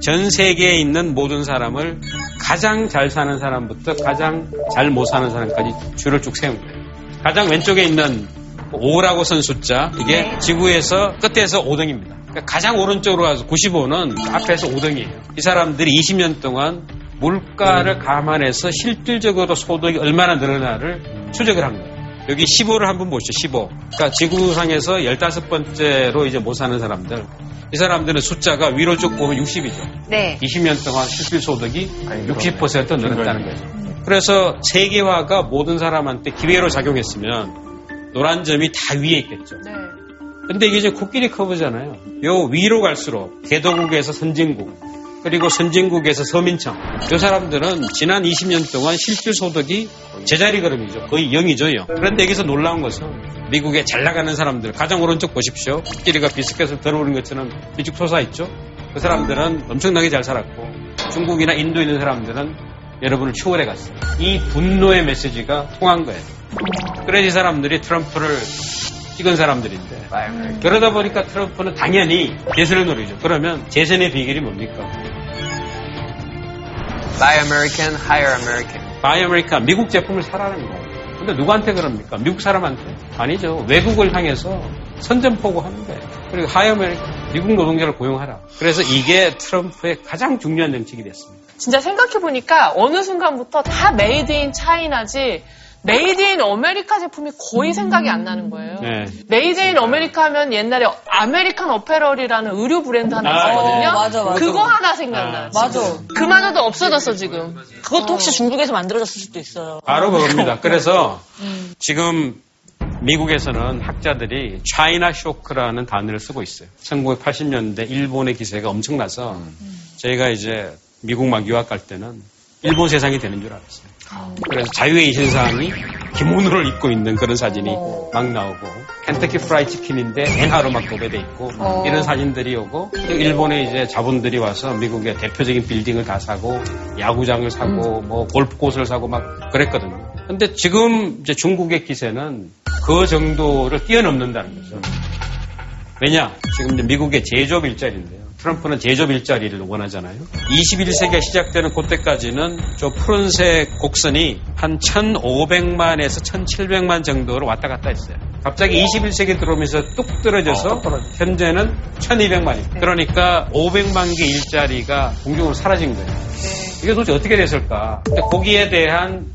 전 세계에 있는 모든 사람을 가장 잘 사는 사람부터 가장 잘 못 사는 사람까지 줄을 쭉 세운 거예요. 가장 왼쪽에 있는 5라고 쓴 숫자 이게 지구에서 끝에서 5등입니다. 그러니까 가장 오른쪽으로 가서 95는 앞에서 5등이에요. 이 사람들이 20년 동안 물가를 감안해서 실질적으로 소득이 얼마나 늘어나를 추적을 한 거예요. 여기 15를 한번 보시죠. 15. 그러니까 지구상에서 15번째로 이제 못 사는 사람들. 이 사람들은 숫자가 위로 쭉 보면 60이죠. 네. 20년 동안 실질 소득이 60% 늘었다는 거죠. 그래서 세계화가 모든 사람한테 기회로 작용했으면 노란 점이 다 위에 있겠죠. 근데 이게 이제 코끼리 커브잖아요. 요 위로 갈수록 개도국에서 선진국, 그리고 선진국에서 서민층. 이 사람들은 지난 20년 동안 실질 소득이 제자리 걸음이죠. 거의 0이죠, 0. 그런데 여기서 놀라운 것은 미국에 잘 나가는 사람들, 가장 오른쪽 보십시오. 코끼리가 비스켓을 들어오는 것처럼 뒤죽 솟아 있죠. 그 사람들은 엄청나게 잘 살았고 중국이나 인도에 있는 사람들은 여러분을 초월해 갔어요. 이 분노의 메시지가 통한 거예요. 그래서 이 사람들이 트럼프를 찍은 사람들인데 그러다 보니까 트럼프는 당연히 재선을 노리죠. 그러면 재선의 비결이 뭡니까? Buy American, hire American. Buy America 미국 제품을 사라는 거예요. 근데 누구한테 그럽니까? 미국 사람한테? 아니죠. 외국을 향해서 선전포고하는 거예요. 그리고 hire America 미국 노동자를 고용하라. 그래서 이게 트럼프의 가장 중요한 정책이 됐습니다. 진짜 생각해보니까 어느 순간부터 다 made in China지 made in America 제품이 거의 생각이 안 나는 거예요. 네. made in America 하면 옛날에 American Apparel이라는 의류 브랜드 하나 아, 있었거든요. 맞아요. 맞아, 맞아. 그거 하나 생각나. 아, 맞아. 그마저도 없어졌어 지금. 그것도 혹시 중국에서 만들어졌을 수도 있어요. 바로 그겁니다. 그래서 지금 미국에서는 학자들이 차이나 쇼크라는 단어를 쓰고 있어요. 1980년대 일본의 기세가 엄청나서 저희가 이제 미국만 유학 갈 때는 일본 세상이 되는 줄 알았어요. 그래서 자유의 신상이 기모노를 입고 있는 그런 사진이 막 나오고 켄터키 프라이 치킨인데 엔하로 막 도배돼 있고 이런 사진들이 오고 일본의 이제 자본들이 와서 미국의 대표적인 빌딩을 다 사고 야구장을 사고 뭐 골프코스를 사고 막 그랬거든요. 근데 지금 이제 중국의 기세는 그 정도를 뛰어넘는다는 거죠. 왜냐? 지금 이제 미국의 제조업 일자리인데요. 트럼프는 제조업 일자리를 원하잖아요. 21세기가 시작되는 그때까지는 저 푸른색 곡선이 한 1,500만에서 1,700만 정도로 왔다 갔다 했어요. 갑자기 21세기 들어오면서 뚝 떨어져서 현재는 1,200만이. 그러니까 500만 개 일자리가 공중으로 사라진 거예요. 이게 도대체 어떻게 됐을까? 근데 거기에 대한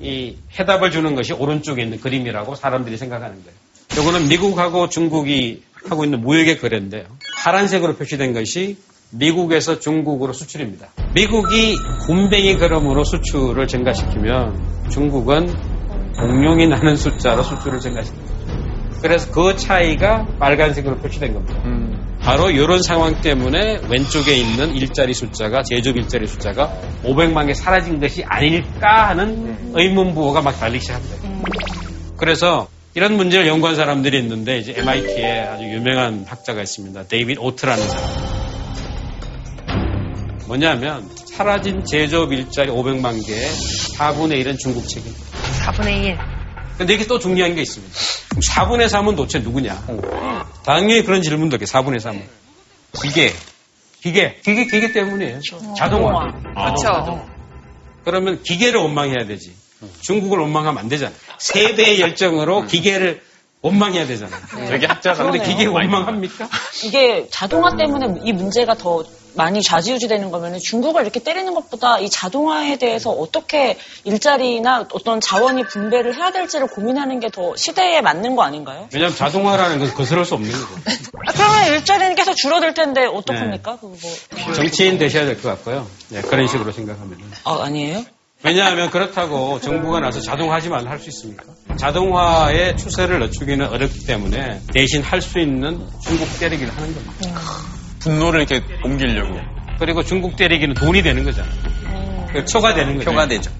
이 해답을 주는 것이 오른쪽에 있는 그림이라고 사람들이 생각하는 거예요. 요거는 미국하고 중국이 하고 있는 무역의 거래인데요. 파란색으로 표시된 것이 미국에서 중국으로 수출입니다. 미국이 군뱅이 걸음으로 수출을 증가시키면 중국은 공룡이 나는 숫자로 수출을 증가시킵니다. 그래서 그 차이가 빨간색으로 표시된 겁니다. 바로 이런 상황 때문에 왼쪽에 있는 일자리 숫자가 제조업 일자리 숫자가 500만 개 사라진 것이 아닐까 하는 의문부호가 막 달리기 시작합니다. 그래서 이런 문제를 연구한 사람들이 있는데 이제 MIT에 아주 유명한 학자가 있습니다. 데이빗 오터라는 사람. 뭐냐면 사라진 제조업 일자리 500만 개의 4분의 1은 중국 책임. 4분의 1. 근데 이게 또 중요한 게 있습니다. 4분의 3은 도대체 누구냐? 당연히 그런 질문도 있게 4분의 3은. 기계. 기계. 기계, 기계 때문이에요. 자동화. 그렇죠. 그러면 기계를 원망해야 되지. 중국을 원망하면 안 되잖아. 세 배의 열정으로 기계를 원망해야 되잖아. 여기 학자가 근데. 기계 원망합니까? 이게 자동화 때문에 이 문제가 더 많이 좌지우지되는 거면 중국을 이렇게 때리는 것보다 이 자동화에 대해서 어떻게 일자리나 어떤 자원이 분배를 해야 될지를 고민하는 게 더 시대에 맞는 거 아닌가요? 왜냐하면 자동화라는 것은 거스를 수 없는. 아, 그러면 일자리는 계속 줄어들 텐데 어떡합니까? 네. 그거 뭐. 정치인 되셔야 될 것 같고요. 네, 그런 식으로 생각하면. 아, 아니에요? 왜냐하면 그렇다고 정부가 나서 자동화하지만 할 수 있습니까? 자동화의 추세를 늦추기는 어렵기 때문에 대신 할 수 있는 중국 때리기를 하는 겁니다. 분노를 이렇게 옮기려고. 그리고 중국 때리기는 돈이 되는 거잖아요. 그 표가 되는 거죠. 표가 되죠.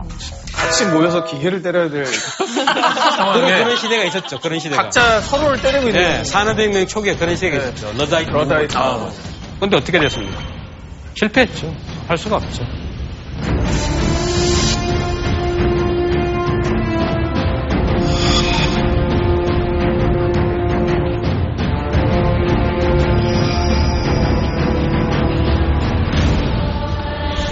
같이 모여서 기계를 때려야 될 그런, 그런 시대가 있었죠. 그런 시대가. 각자 서로를 때리고 있는 네, 산업혁명 초기에 그런 시대가 네. 있었죠. 러다이트. 러다이트. 아. 근데 어떻게 됐습니까? 실패했죠. 할 수가 없죠.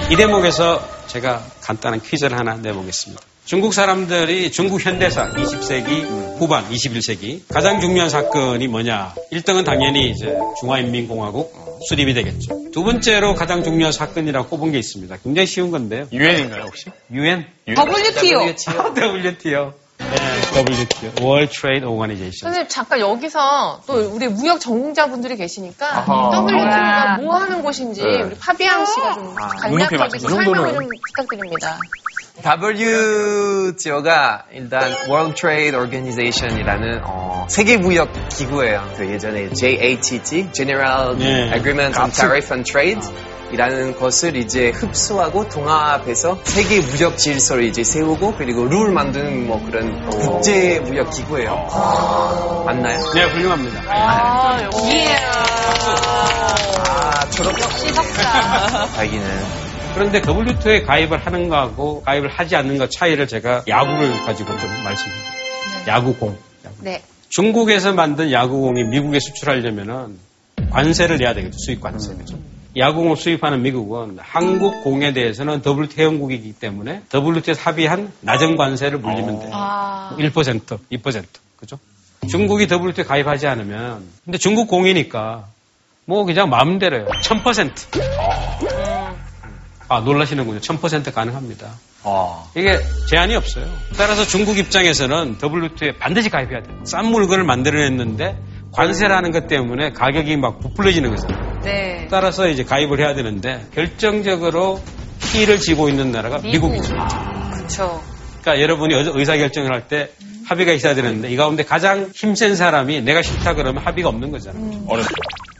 이 대목에서 제가 간단한 퀴즈를 하나 내보겠습니다. 중국 사람들이 중국 현대사 20세기 후반 21세기 가장 중요한 사건이 뭐냐? 1등은 당연히 이제 중화인민공화국 수립이 되겠죠. 두 번째로 가장 중요한 사건이라고 꼽은 게 있습니다. 굉장히 쉬운 건데요. 유엔인가요, 혹시? UN? WTO. WTO. 네, WTO. World Trade Organization. 선생님 잠깐 여기서 또 우리 무역 전공자분들이 계시니까 아하. WTO가 뭐 하는 곳인지 네. 우리 파비앙 씨가 좀 간략하게 좀 설명을. 좀 부탁드립니다. WTO가 일단 World Trade Organization이라는 어, 세계 무역 기구예요. 그 예전에 JATT, General 네. Agreement on Tariff and Trade. 이라는 것을 이제 흡수하고 동합해서 세계 무역 질서를 이제 세우고 그리고 룰 만드는 뭐 그런 국제 무역 기구예요. 맞나요? 네, 훌륭합니다. 아, 역시. 아, 졸업 역시 석사. 자기는 그런데 WTO에 가입을 하는 거하고 가입을 하지 않는 것 차이를 제가 야구를 가지고 좀 말씀드릴게요. 야구공. 네. 중국에서 만든 야구공이 미국에 수출하려면은 관세를 내야 되겠죠. 수입 관세. 그죠? 야구공을 수입하는 미국은 한국 공에 대해서는 WTO 회원국이기 때문에 WTO에서 합의한 낮은 관세를 물리면 돼요. 아. 1%, 2%. 그죠? 중국이 WTO에 가입하지 않으면 근데 중국 공이니까 뭐 그냥 마음대로요. 1000%. 아, 놀라시는군요. 1000% 가능합니다. 이게 제한이 없어요. 따라서 중국 입장에서는 WTO에 반드시 가입해야 돼요. 싼 물건을 만들어냈는데 관세라는 것 때문에 가격이 막 부풀려지는 거잖아요. 네. 따라서 이제 가입을 해야 되는데 결정적으로 피를 지고 있는 나라가 미국 이죠. 그렇죠. 그러니까 여러분이 의사 결정을 할 때 합의가 있어야 되는데 이 가운데 가장 힘센 사람이 내가 싫다 그러면 합의가 없는 거잖아요. 어렵다.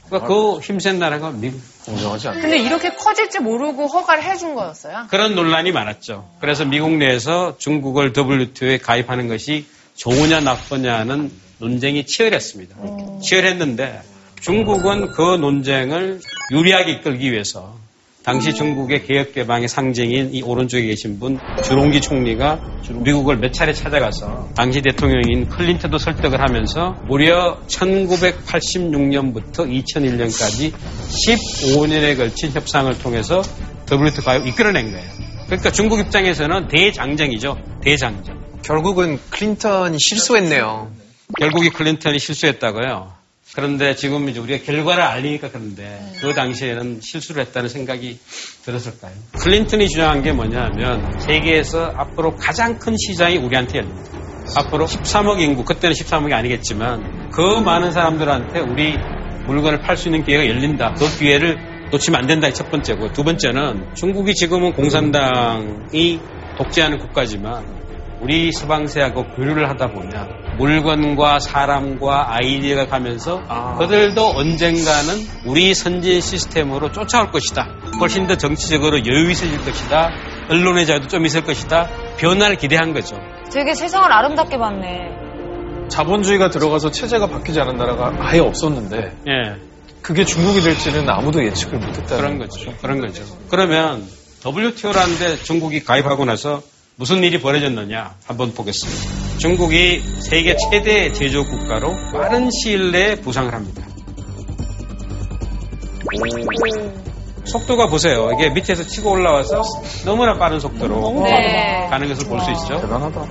그러니까 그 힘센 나라가 미국. 공정하지 않다. 근데 이렇게 커질지 모르고 허가를 해준 거였어요? 그런 논란이 많았죠. 그래서 미국 내에서 중국을 WTO에 가입하는 것이 좋으냐 나쁘냐는 논쟁이 치열했습니다. 치열했는데 중국은 그 논쟁을 유리하게 이끌기 위해서 당시 중국의 개혁개방의 상징인 이 오른쪽에 계신 분 주롱기 총리가 미국을 몇 차례 찾아가서 당시 대통령인 클린턴도 설득을 하면서 무려 1986년부터 2001년까지 15년에 걸친 협상을 통해서 WTO 가입 이끌어낸 거예요. 그러니까 중국 입장에서는 대장정이죠. 대장정. 결국은 클린턴이 실수했네요. 결국이 클린턴이 실수했다고요. 그런데 지금 이제 우리가 결과를 알리니까 그런데 그 당시에는 실수를 했다는 생각이 들었을까요? 클린턴이 주장한 게 뭐냐면 세계에서 앞으로 가장 큰 시장이 우리한테 열립니다. 앞으로 13억 인구, 그때는 13억이 아니겠지만 그 많은 사람들한테 우리 물건을 팔 수 있는 기회가 열린다. 그 기회를 놓치면 안 된다. 첫 번째고. 두 번째는 중국이 지금은 공산당이 독재하는 국가지만 우리 서방세하고 교류를 하다 보면 물건과 사람과 아이디어가 가면서 그들도 언젠가는 우리 선진 시스템으로 쫓아올 것이다. 훨씬 더 정치적으로 여유 있어질 것이다. 언론의 자유도 좀 있을 것이다. 변화를 기대한 거죠. 되게 세상을 아름답게 봤네. 자본주의가 들어가서 체제가 바뀌지 않은 나라가 아예 없었는데 예. 그게 중국이 될지는 아무도 예측을 못했다는 그런 거죠. 그런 거죠. 그러면 WTO라는데 중국이 가입하고 나서 무슨 일이 벌어졌느냐 한번 보겠습니다. 중국이 세계 최대 제조업 국가로 빠른 시일 내에 부상을 합니다. 속도가 보세요. 이게 밑에서 치고 올라와서 너무나 빠른 속도로 네. 가는 것을 볼 수 있죠. 대단하다.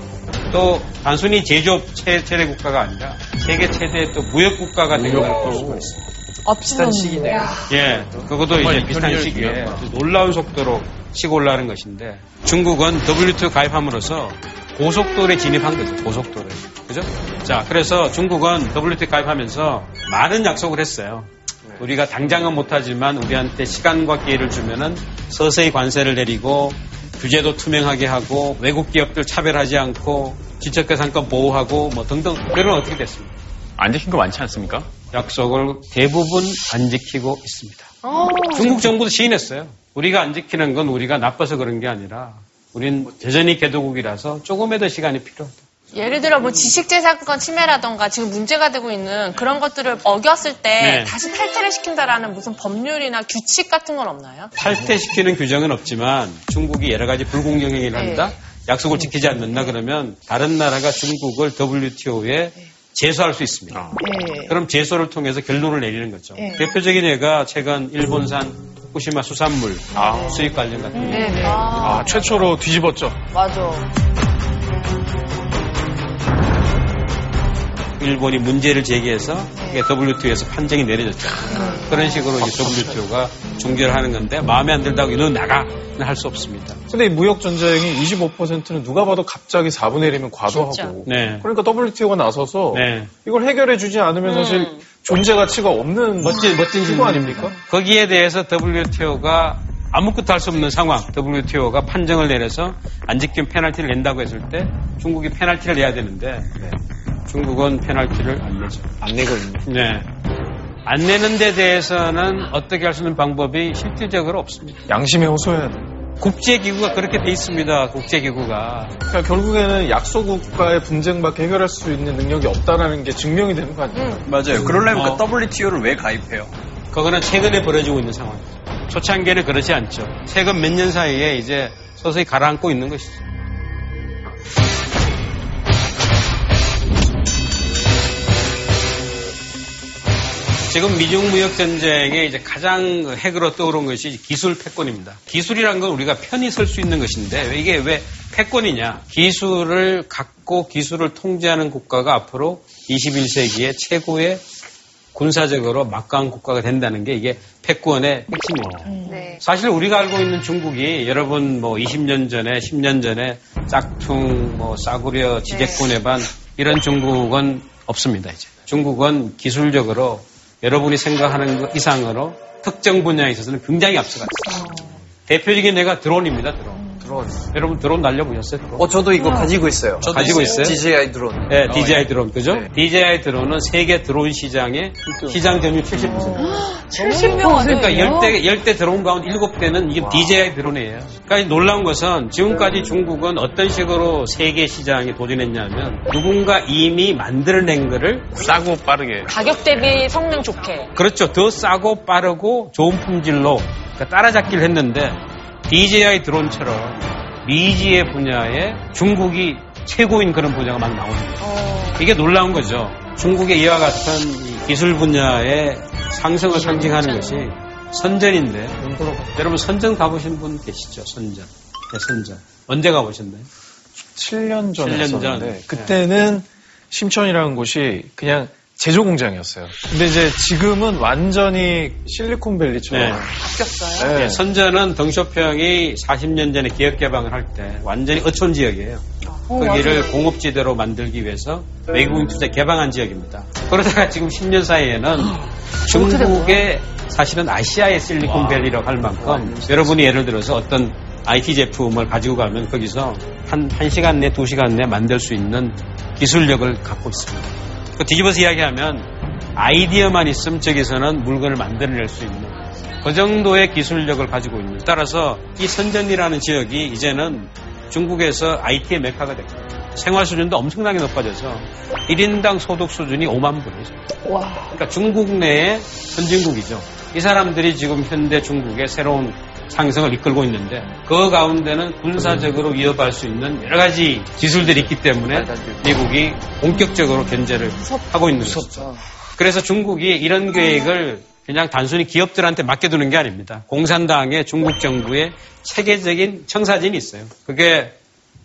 또 단순히 제조업 최, 최대 국가가 아니라 세계 최대 또 무역 국가가 된걸볼 수가 있습니다. 비슷한 시기네요. 예, 그것도 이제 비슷한 시기에 놀라운 속도로 치고 올라가는 것인데 중국은 WTO 가입함으로써 고속도로에 진입한 거죠. 고속도로에. 그죠? 자, 그래서 중국은 WTO 가입하면서 많은 약속을 했어요. 우리가 당장은 못하지만 우리한테 시간과 기회를 주면은 서서히 관세를 내리고 규제도 투명하게 하고 외국 기업들 차별하지 않고 지적재산권 보호하고 뭐 등등 그러면 어떻게 됐습니까? 안 지킨 거 많지 않습니까? 약속을 대부분 안 지키고 있습니다. 중국 정부도 시인했어요. 우리가 안 지키는 건 우리가 나빠서 그런 게 아니라 우린 여전히 개도국이라서 조금의 더 시간이 필요하다. 예를 들어 뭐 지식재산권 침해라던가 지금 문제가 되고 있는 그런 것들을 어겼을 때 네. 다시 탈퇴를 시킨다라는 무슨 법률이나 규칙 같은 건 없나요? 탈퇴시키는 규정은 없지만 중국이 여러 가지 불공정 행위를 한다. 약속을 지키지 않는다 그러면 다른 나라가 중국을 WTO에 제소할 수 있습니다. 네. 그럼 제소를 통해서 결론을 내리는 거죠. 네. 대표적인 예가 최근 일본산 후쿠시마 수산물 수입 관련 같은 거. 네네. 아, 최초로 뒤집었죠. 맞아. 일본이 문제를 제기해서 그게 WTO에서 판정이 내려졌잖아요. 그런 식으로 이제 WTO가 중재를 하는 건데 마음에 안 들다고 이런 나가는 할수 없습니다. 근데 이 무역 전쟁이 25%는 누가 봐도 갑자기 4분의 1이면 과도하고. 네. 그러니까 WTO가 나서서 네. 이걸 해결해 주지 않으면 사실 존재 가치가 없는 멋진 멋진 신고 아닙니까? 거기에 대해서 WTO가 아무것도 할 수 없는 상황, WTO가 판정을 내려서 안 지키면 페널티를 낸다고 했을 때 중국이 페널티를 내야 되는데 중국은 페널티를 안 내죠. 안 내고 있네. 네. 안 내는 데 대해서는 어떻게 할 수 있는 방법이 실질적으로 없습니다. 양심에 호소해야 돼. 국제기구가 그렇게 돼 있습니다. 국제기구가. 그러니까 결국에는 약소국가의 분쟁밖에 해결할 수 있는 능력이 없다라는 게 증명이 되는 거 아닙니까? 맞아요. 그러려면 어. 그 WTO를 왜 가입해요? 그거는 최근에 벌어지고 있는 상황이죠. 초창기에는 그렇지 않죠. 최근 몇 년 사이에 이제 서서히 가라앉고 있는 것이죠. 지금 미중 무역 전쟁에 이제 가장 핵으로 떠오른 것이 기술 패권입니다. 기술이란 건 우리가 편히 설수 있는 것인데 이게 왜 패권이냐? 기술을 갖고 기술을 통제하는 국가가 앞으로 21세기의 최고의 군사적으로 막강한 국가가 된다는 게 이게 패권의 핵심입니다. 네. 사실 우리가 알고 있는 중국이 여러분 뭐 20년 전에 10년 전에 짝퉁 뭐 싸구려 지재권의 반 이런 중국은 없습니다 이제 중국은 기술적으로 여러분이 생각하는 것 이상으로 특정 분야에 있어서는 굉장히 앞서갔어요. 대표적인 예가 드론입니다 드론. 드론. 여러분 드론 날려 보셨어요? 드론? 어, 저도 이거 가지고 있어요. 가지고 있어요? DJI 드론. 네, DJI 드론, 그죠? 네. DJI 드론은 세계 드론 시장의 시장 점유율 70%. 70명 그러니까 10대, 10대 드론 가운데 7대는 이게 DJI 드론이에요. 그러니까 놀라운 것은 지금까지 중국은 어떤 식으로 세계 시장에 도전했냐면 누군가 이미 만들어낸 거를 싸고 빠르게. 가격 대비 성능 좋게. 그렇죠. 더 싸고 빠르고 좋은 품질로 그러니까 따라잡기를 했는데 DJI 드론처럼 미지의 분야에 중국이 최고인 그런 분야가 막 나오는 거예요. 이게 놀라운 거죠. 중국의 이와 같은 이 기술 분야의 상승을 상징하는 것이 선전인데 여러분 선전 가보신 분 계시죠? 선전. 네, 선전. 언제 가보셨나요? 7년 전에 7년 전. 네. 그때는 심천이라는 곳이 그냥 제조 공장이었어요. 근데 이제 지금은 완전히 실리콘밸리처럼 네. 바뀌었어요. 네, 선전은 덩쇼평이 40년 전에 기업 개방을 할 때 완전히 어촌 지역이에요. 거기를 공업지대로 만들기 위해서 외국인 투자 개방한 지역입니다. 그러다가 지금 10년 사이에는 중국의 사실은 아시아의 실리콘밸리라고 할 만큼 여러분이 예를 들어서 어떤 IT 제품을 가지고 가면 거기서 한, 한 시간 내, 두 시간 내 만들 수 있는 기술력을 갖고 있습니다. 그 뒤집어서 이야기하면 아이디어만 있으면 저기서는 물건을 만들어낼 수 있는 그 정도의 기술력을 가지고 있는. 따라서 이 선전이라는 지역이 이제는 중국에서 IT의 메카가 됐고 생활 수준도 엄청나게 높아져서 1인당 소득 수준이 5만 불이죠. 그러니까 중국 내의 선진국이죠. 이 사람들이 지금 현대 중국의 새로운 상승을 이끌고 있는데 그 가운데는 군사적으로 위협할 수 있는 여러 가지 기술들이 있기 때문에 미국이 본격적으로 견제를 하고 있는 거죠. 그래서 중국이 이런 계획을 그냥 단순히 기업들한테 맡겨두는 게 아닙니다. 공산당의 중국 정부의 체계적인 청사진이 있어요. 그게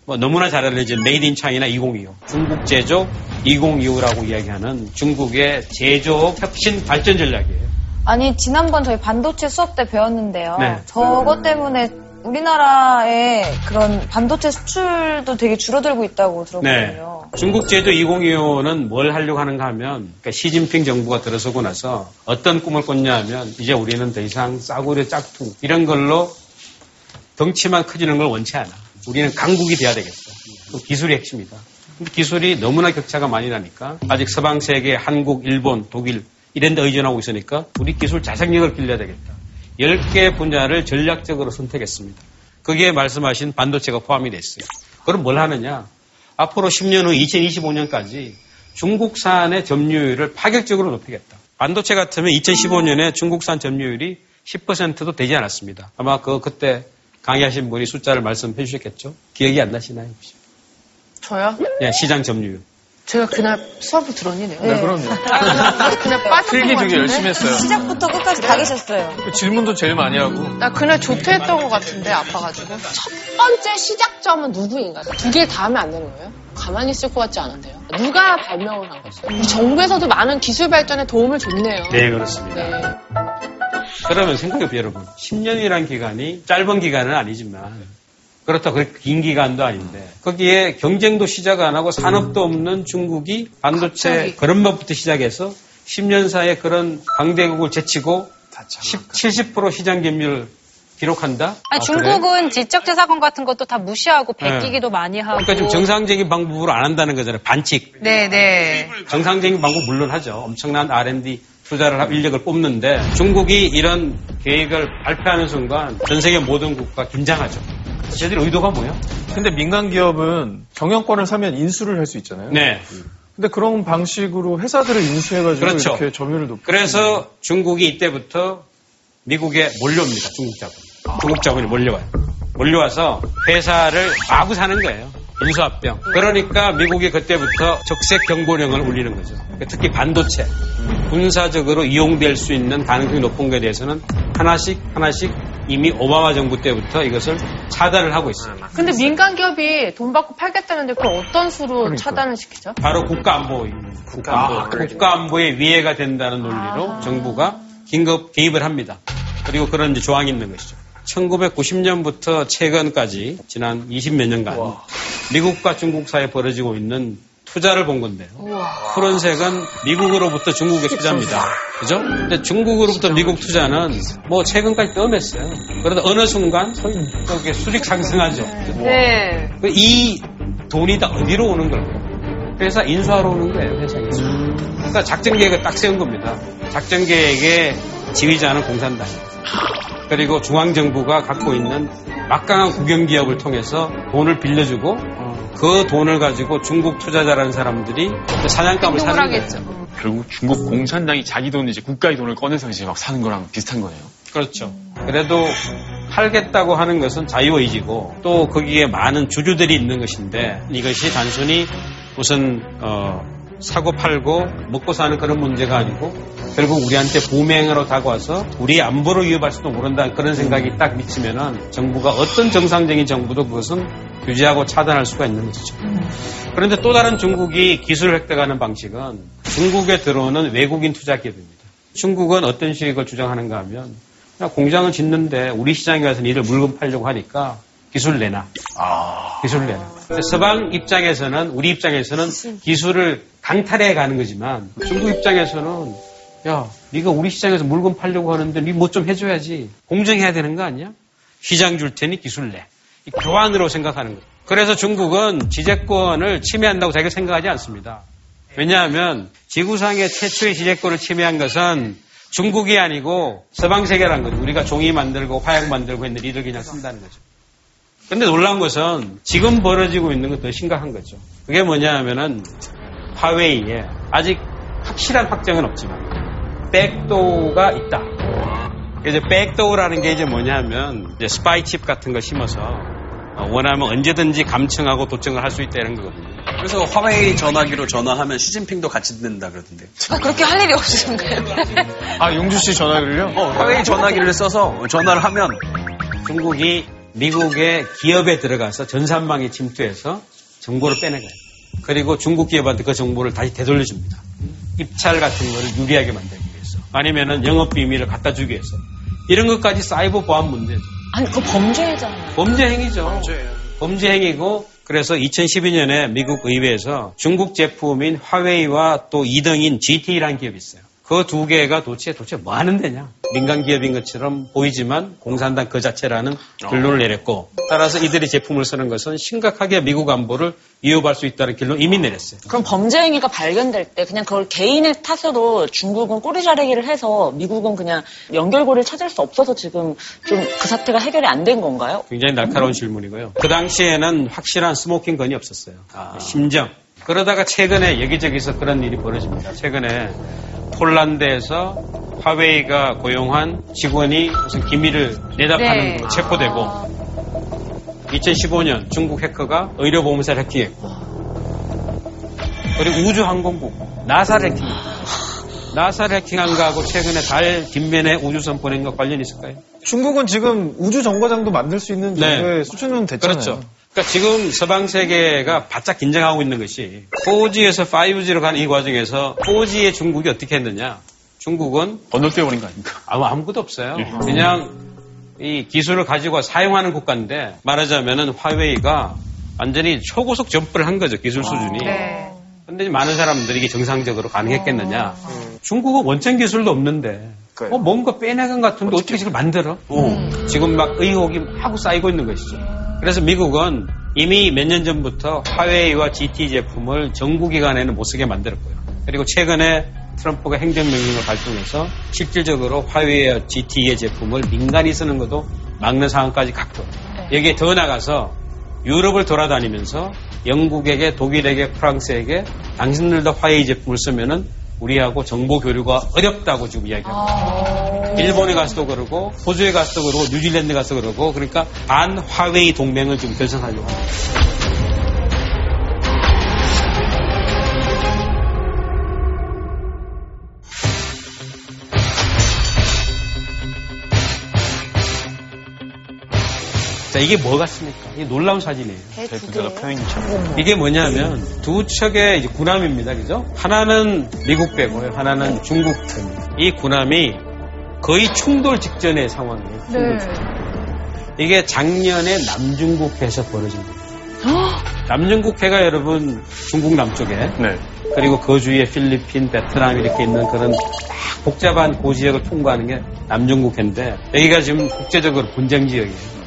뭐 너무나 잘 알려진 Made in China 2025. 중국 제조 2025라고 이야기하는 중국의 제조 혁신 발전 전략이에요. 아니 지난번 저희 반도체 수업 때 배웠는데요. 네. 저것 때문에 우리나라의 그런 반도체 수출도 되게 줄어들고 있다고 들었거든요. 중국 제조 2025는 뭘 하려고 하는가 하면 그러니까 시진핑 정부가 들어서고 나서 어떤 꿈을 꿨냐 하면 이제 우리는 더 이상 싸구려 짝퉁 이런 걸로 덩치만 커지는 걸 원치 않아. 우리는 강국이 돼야 되겠다. 그 기술이 핵심이다. 근데 기술이 너무나 격차가 많이 나니까 아직 서방 세계 한국, 일본, 독일 이런 데 의존하고 있으니까 우리 기술 자생력을 길러야 되겠다. 10개 분야를 전략적으로 선택했습니다. 거기에 말씀하신 반도체가 포함이 됐어요. 그럼 뭘 하느냐? 앞으로 10년 후 2025년까지 중국산의 점유율을 파격적으로 높이겠다. 반도체 같으면 2015년에 중국산 점유율이 10%도 되지 않았습니다. 아마 그 그때 강의하신 분이 숫자를 말씀해 주셨겠죠? 기억이 안 나시나요? 혹시? 저요? 예, 시장 점유율. 제가 그날 수업을 들었니네요. 네, 그럼요. 그냥 빠졌던 필기 것 되게 같은데? 열심히 했어요. 시작부터 끝까지 다 계셨어요. 질문도 제일 많이 하고. 나 그날 조퇴했던 것 같은데 아파가지고 첫 번째 시작점은 누구인가요? 두 개 다 하면 안 되는 거예요? 가만히 있을 것 같지 않은데요. 누가 발명을 한 거죠? 우리 정부에서도 많은 기술 발전에 도움을 줬네요. 네, 그렇습니다. 네. 그러면 생각해보세요, 여러분. 10년이란 기간이 짧은 기간은 아니지만, 그렇다고 그렇게 긴 기간도 아닌데, 거기에 경쟁도 시작 안 하고 산업도 없는 중국이 반도체 갑자기. 그런 것부터 시작해서 10년 사이에 그런 강대국을 제치고 10, 70% 시장 점유율 기록한다? 아니, 아? 중국은 지적재산권 같은 것도 다 무시하고 네. 베끼기도 많이 하고. 그러니까 지금 정상적인 방법으로 안 한다는 거잖아요. 반칙. 네, 네. 정상적인 방법 물론 하죠. 엄청난 R&D 투자를 하고 인력을 뽑는데 중국이 이런 계획을 발표하는 순간 전 세계 모든 국가 긴장하죠. 쟤들 의도가 뭐야? 근데 민간 기업은 경영권을 사면 인수를 할 수 있잖아요. 네. 근데 그런 방식으로 회사들을 인수해가지고 그렇죠. 이렇게 점유율을 높이. 그래서 중국이 이때부터 미국에 몰려옵니다. 중국 자본. 중국 자본이 몰려와요. 몰려와서 회사를 마구 사는 거예요. 인수합병. 그러니까 미국이 그때부터 적색 경보령을 울리는 거죠. 특히 반도체, 군사적으로 이용될 수 있는 가능성이 높은 것에 대해서는 하나씩 하나씩 이미 오바마 정부 때부터 이것을 차단을 하고 있어요. 근데 민간 기업이 돈 받고 팔겠다는데 그걸 어떤 수로 차단을 시키죠? 바로 국가안보, 국가안보, 국가안보에 위해가 된다는 논리로 정부가 긴급 개입을 합니다. 그리고 그런 이제 조항이 있는 것이죠. 1990년부터 최근까지 지난 20 몇 년간 미국과 중국 사이에 벌어지고 있는 투자를 본 건데요. 푸른색은 미국으로부터 중국의 투자입니다. 그죠? 근데 중국으로부터 미국 투자는 뭐 최근까지 뜸했어요. 그러다 어느 순간 그게 수직 상승하죠. 네. 이 돈이 다 어디로 오는 걸까요? 회사 인수하러 오는 거예요, 회사 인수. 그러니까 작전 계획을 딱 세운 겁니다. 작전 계획의 지휘자는 공산당이에요. 그리고 중앙정부가 갖고 있는 막강한 국영기업을 통해서 돈을 빌려주고 그 돈을 가지고 중국 투자자라는 사람들이 사냥감을 사는 거예요. 결국 중국 공산당이 자기 돈 이제 국가의 돈을 꺼내서 이제 막 사는 거랑 비슷한 거네요. 그렇죠. 그래도 팔겠다고 하는 것은 자유의지고 또 거기에 많은 주주들이 있는 것인데 이것이 단순히 무슨 어, 사고 팔고 먹고 사는 그런 문제가 아니고 결국 우리한테 보맹으로 다가와서 우리의 안보를 위협할 수도 모른다 그런 생각이 딱 미치면은 정부가 어떤 정상적인 정부도 그것은 규제하고 차단할 수가 있는 것이죠. 그런데 또 다른 중국이 기술을 획득하는 방식은 중국에 들어오는 외국인 투자 기업입니다. 중국은 어떤 식을 주장하는가 하면 공장을 짓는데 우리 시장에 가서 이를 물건 팔려고 하니까 기술 내놔. 기술 내놔. 서방 입장에서는 우리 입장에서는 기술을 강탈해 가는 거지만 중국 입장에서는 야, 네가 우리 시장에서 물건 팔려고 하는데 네 뭐 좀 해줘야지. 공정해야 되는 거 아니야? 시장 줄 테니 기술 내. 이 교환으로 생각하는 거예요. 그래서 중국은 지재권을 침해한다고 자기가 생각하지 않습니다. 왜냐하면 지구상의 최초의 지재권을 침해한 것은 중국이 아니고 서방 세계라는 거죠. 우리가 종이 만들고 화약 만들고 했는데 이들 그냥 쓴다는 거죠. 근데 놀라운 것은 지금 벌어지고 있는 건더 심각한 거죠. 그게 뭐냐 하면은 화웨이에 아직 확실한 확정은 없지만 백도가 있다. 이제 백도우라는 게 이제 뭐냐면 이제 스파이 칩 같은 거 심어서 원하면 언제든지 감청하고 도청을 할 수 있다는 거거든요. 그래서 화웨이 전화기로 전화하면 시진핑도 같이 듣는다 그러던데. 아, 그렇게 할 일이 없으신가요? 아, 용주 씨 전화기를요? 어, 화웨이 전화기를 써서 전화를 하면 중국이 미국의 기업에 들어가서 전산망에 침투해서 정보를 빼내가요. 그리고 중국 기업한테 그 정보를 다시 되돌려줍니다. 입찰 같은 거를 유리하게 만들기 위해서. 아니면은 영업 비밀을 갖다 주기 위해서. 이런 것까지 사이버 보안 문제죠. 아니, 그거 범죄잖아요. 범죄 행위죠. 범죄 행위고 그래서 2012년에 미국 의회에서 중국 제품인 화웨이와 또 2등인 GT라는 기업이 있어요. 그 두 개가 도대체 도대체 뭐 하는 데냐? 민간 기업인 것처럼 보이지만 공산당 그 자체라는 결론을 내렸고 따라서 이들이 제품을 쓰는 것은 심각하게 미국 안보를 위협할 수 있다는 결론을 이미 내렸어요. 그럼 범죄 행위가 발견될 때 그냥 그걸 개인의 탓으로 중국은 꼬리 자르기를 해서 미국은 그냥 연결고리를 찾을 수 없어서 지금 좀 그 사태가 해결이 안 된 건가요? 굉장히 날카로운 질문이고요. 그 당시에는 확실한 smoking gun이 없었어요. 심증. 그러다가 최근에 여기저기서 그런 일이 벌어집니다. 최근에 폴란드에서 화웨이가 고용한 직원이 무슨 기밀을 내탐하는 네. 걸로 체포되고 2015년 중국 해커가 의료보험사를 해킹했고 그리고 우주항공국 나사를 해킹했고 나사를 해킹한 거하고 최근에 달 뒷면에 우주선 보낸 거 관련 있을까요? 중국은 지금 우주 정거장도 만들 수 있는 네. 정도의 수준은 됐잖아요. 그렇죠. 그러니까 지금 서방 세계가 바짝 긴장하고 있는 것이 4G에서 5G로 가는 이 과정에서 4G의 중국이 어떻게 했느냐? 중국은 건너뛰어버린 거 아닙니까? 아무 아무것도 없어요. 그냥 이 기술을 가지고 사용하는 국가인데 말하자면은 화웨이가 완전히 초고속 점프를 한 거죠 기술 수준이. 네. 근데 많은 사람들이 이게 정상적으로 가능했겠느냐? 중국은 원천 기술도 없는데 어, 뭔가 빼내간 같은데 어떻게 이걸 만들어? 지금 막 의혹이 하고 쌓이고 있는 것이죠. 그래서 미국은 이미 몇 년 전부터 화웨이와 GT 제품을 정부 기관에는 못 쓰게 만들었고요. 그리고 최근에 트럼프가 행정명령을 발동해서 실질적으로 화웨이와 GT의 제품을 민간이 쓰는 것도 막는 상황까지 갔고 여기에 더 나가서 유럽을 돌아다니면서 영국에게 독일에게 프랑스에게 당신들도 화웨이 제품을 쓰면은 우리하고 정보 교류가 어렵다고 지금 이야기합니다. 일본에 가서도 그러고 호주에 가서도 그러고 뉴질랜드 가서 그러고 그러니까 반화웨이 동맹을 지금 결성하려고 합니다. 자, 이게 뭐 같습니까? 이게 놀라운 사진이에요. 제 부자가 표현이 참. 이게 뭐냐면 두 척의 이제 군함입니다. 그죠? 하나는 미국 배고요. 하나는 중국 배입니다. 이 군함이 거의 충돌 직전의 상황이에요. 충돌 직전. 이게 작년에 남중국해에서 벌어진 거예요. 남중국 해가 여러분 중국 남쪽에 네. 그리고 그 주위에 필리핀, 베트남 이렇게 있는 그런 딱 복잡한 고지역을 통과하는 게 남중국 해인데 여기가 지금 국제적으로 분쟁 지역이에요.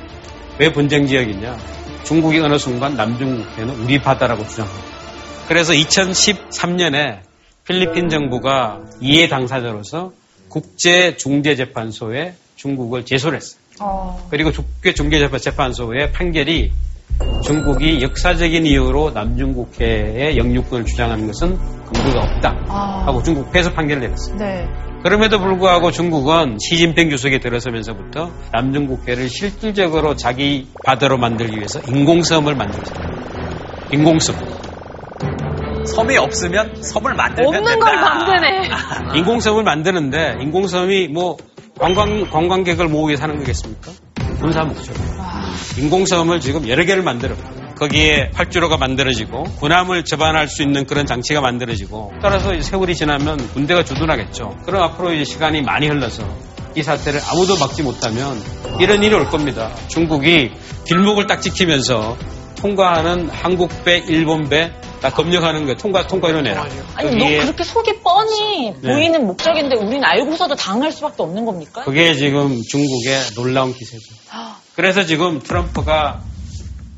왜 분쟁 지역이냐? 중국이 어느 순간 남중국해는 우리 바다라고 주장합니다. 그래서 2013년에 필리핀 정부가 이해 당사자로서 국제 중재 재판소에 중국을 제소를 했어요. 그리고 국제 중재 재판소의 판결이 중국이 역사적인 이유로 남중국해의 영유권을 주장하는 것은 근거가 없다 하고 중국 패소 판결을 내렸어요. 네. 그럼에도 불구하고 중국은 시진핑 주석이 들어서면서부터 남중국해를 실질적으로 자기 바다로 만들기 위해서 인공섬을 만들었어요. 인공섬. 섬이 없으면 섬을 만들면 없는 된다. 걸 만드네. 인공섬을 만드는데 인공섬이 뭐 관광 관광객을 모으기 위해 사는 거겠습니까? 군사 목적. 인공섬을 지금 여러 개를 만들어. 거기에 활주로가 만들어지고 군함을 접안할 수 있는 그런 장치가 만들어지고 따라서 세월이 지나면 군대가 주둔하겠죠. 그럼 앞으로 이제 시간이 많이 흘러서 이 사태를 아무도 막지 못하면 이런 일이 올 겁니다. 중국이 길목을 딱 지키면서 통과하는 한국 배, 일본 배 다 검역하는 거 통과 통과로 내라. 아니, 거기에 너 그렇게 속이 뻔히 네. 보이는 목적인데 우린 알고서도 당할 수밖에 없는 겁니까? 그게 지금 중국의 놀라운 기세죠. 그래서 지금 트럼프가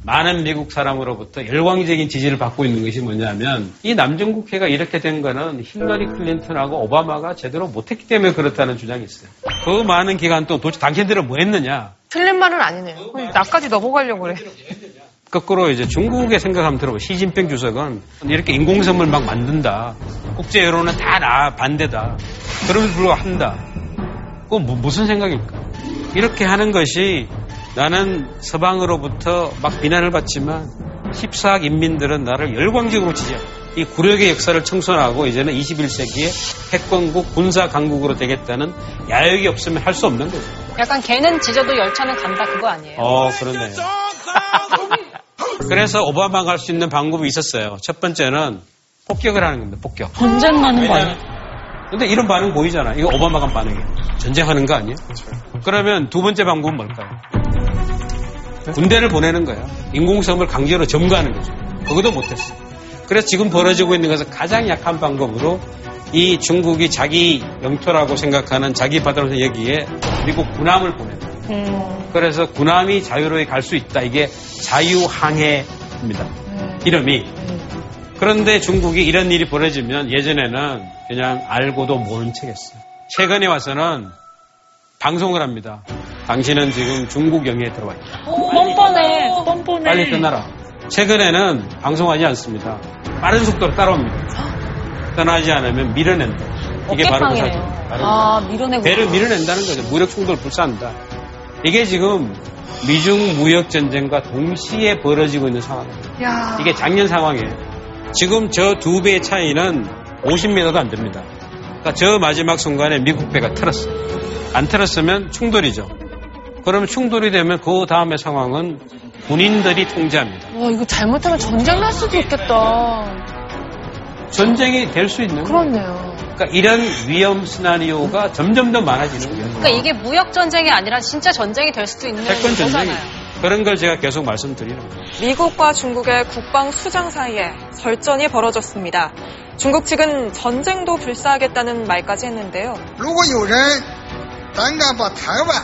많은 미국 사람으로부터 열광적인 지지를 받고 있는 것이 뭐냐면 이 남중국해가 이렇게 된 거는 힐러리 클린턴하고 오바마가 제대로 못했기 때문에 그렇다는 주장이 있어요. 그 많은 기간 동안 도대체 당신들은 뭐 했느냐? 틀린 말은 아니네요. 나까지 넘어가려고 그래. 거꾸로 이제 중국의 생각하면 들어보 시진핑 주석은 이렇게 인공섬을 막 만든다. 국제 여론은 다 나 반대다. 그럼에도 불구하고 한다. 그건 뭐- 무슨 생각일까? 이렇게 하는 것이 나는 서방으로부터 막 비난을 받지만 14억 인민들은 나를 열광적으로 지지한다. 이 구력의 역사를 청산하고 이제는 21세기의 패권국 군사 강국으로 되겠다는 야욕이 없으면 할 수 없는 거죠. 약간 걔는 지져도 열차는 간다 그거 아니에요? 어, 그렇네요. 그래서 오바마가 할 수 있는 방법이 있었어요. 첫 번째는 폭격을 하는 겁니다. 폭격. 전쟁하는 거 아니야? 근데 이런 반응 보이잖아. 이거 오바마가 한 반응이에요. 전쟁하는 거 아니에요? 그러면 두 번째 방법은 뭘까요? 군대를 보내는 거예요. 인공섬을 강제로 점거하는 거죠. 그것도 못했어. 그래서 지금 벌어지고 있는 것은 가장 약한 방법으로 이 중국이 자기 영토라고 생각하는 자기 바다로 여기에 미국 군함을 보내는 거예요. 그래서 군함이 자유로이 갈 수 있다. 이게 자유항해입니다. 이름이. 그런데 중국이 이런 일이 벌어지면 예전에는 그냥 알고도 모른 척 했어요. 최근에 와서는 방송을 합니다. 당신은 지금 중국 영해에 들어와 있다. 뻔뻔해, 뻔뻔해. 빨리 떠나라. 최근에는 방송하지 않습니다. 빠른 속도로 따라옵니다. 떠나지 않으면 밀어낸다. 이게 바로 그. 바로 아, 밀어내고. 배를 밀어낸다는 거죠. 무력 충돌을 불사한다. 이게 지금 미중 무역 전쟁과 동시에 벌어지고 있는 상황입니다. 야. 이게 작년 상황이에요. 지금 저 두 배의 차이는 50m도 안 됩니다. 그러니까 저 마지막 순간에 미국 배가 틀었어요. 안 틀었으면 충돌이죠. 그러면 충돌이 되면 그 다음의 상황은 군인들이 통제합니다. 와, 이거 잘못하면 전쟁 날 수도 있겠다. 전쟁이 될 수 있는 거예요. 그렇네요. 그러니까 이런 위험 시나리오가 점점 더 많아지는 거예요. 그러니까 이게 무역 전쟁이 아니라 진짜 전쟁이 될 수도 있는 패권 전쟁이 거잖아요. 그런 걸 제가 계속 말씀드리는 거예요. 미국과 중국의 국방 수장 사이에 설전이 벌어졌습니다. 중국 측은 전쟁도 불사하겠다는 말까지 했는데요. 如果有人胆敢把台湾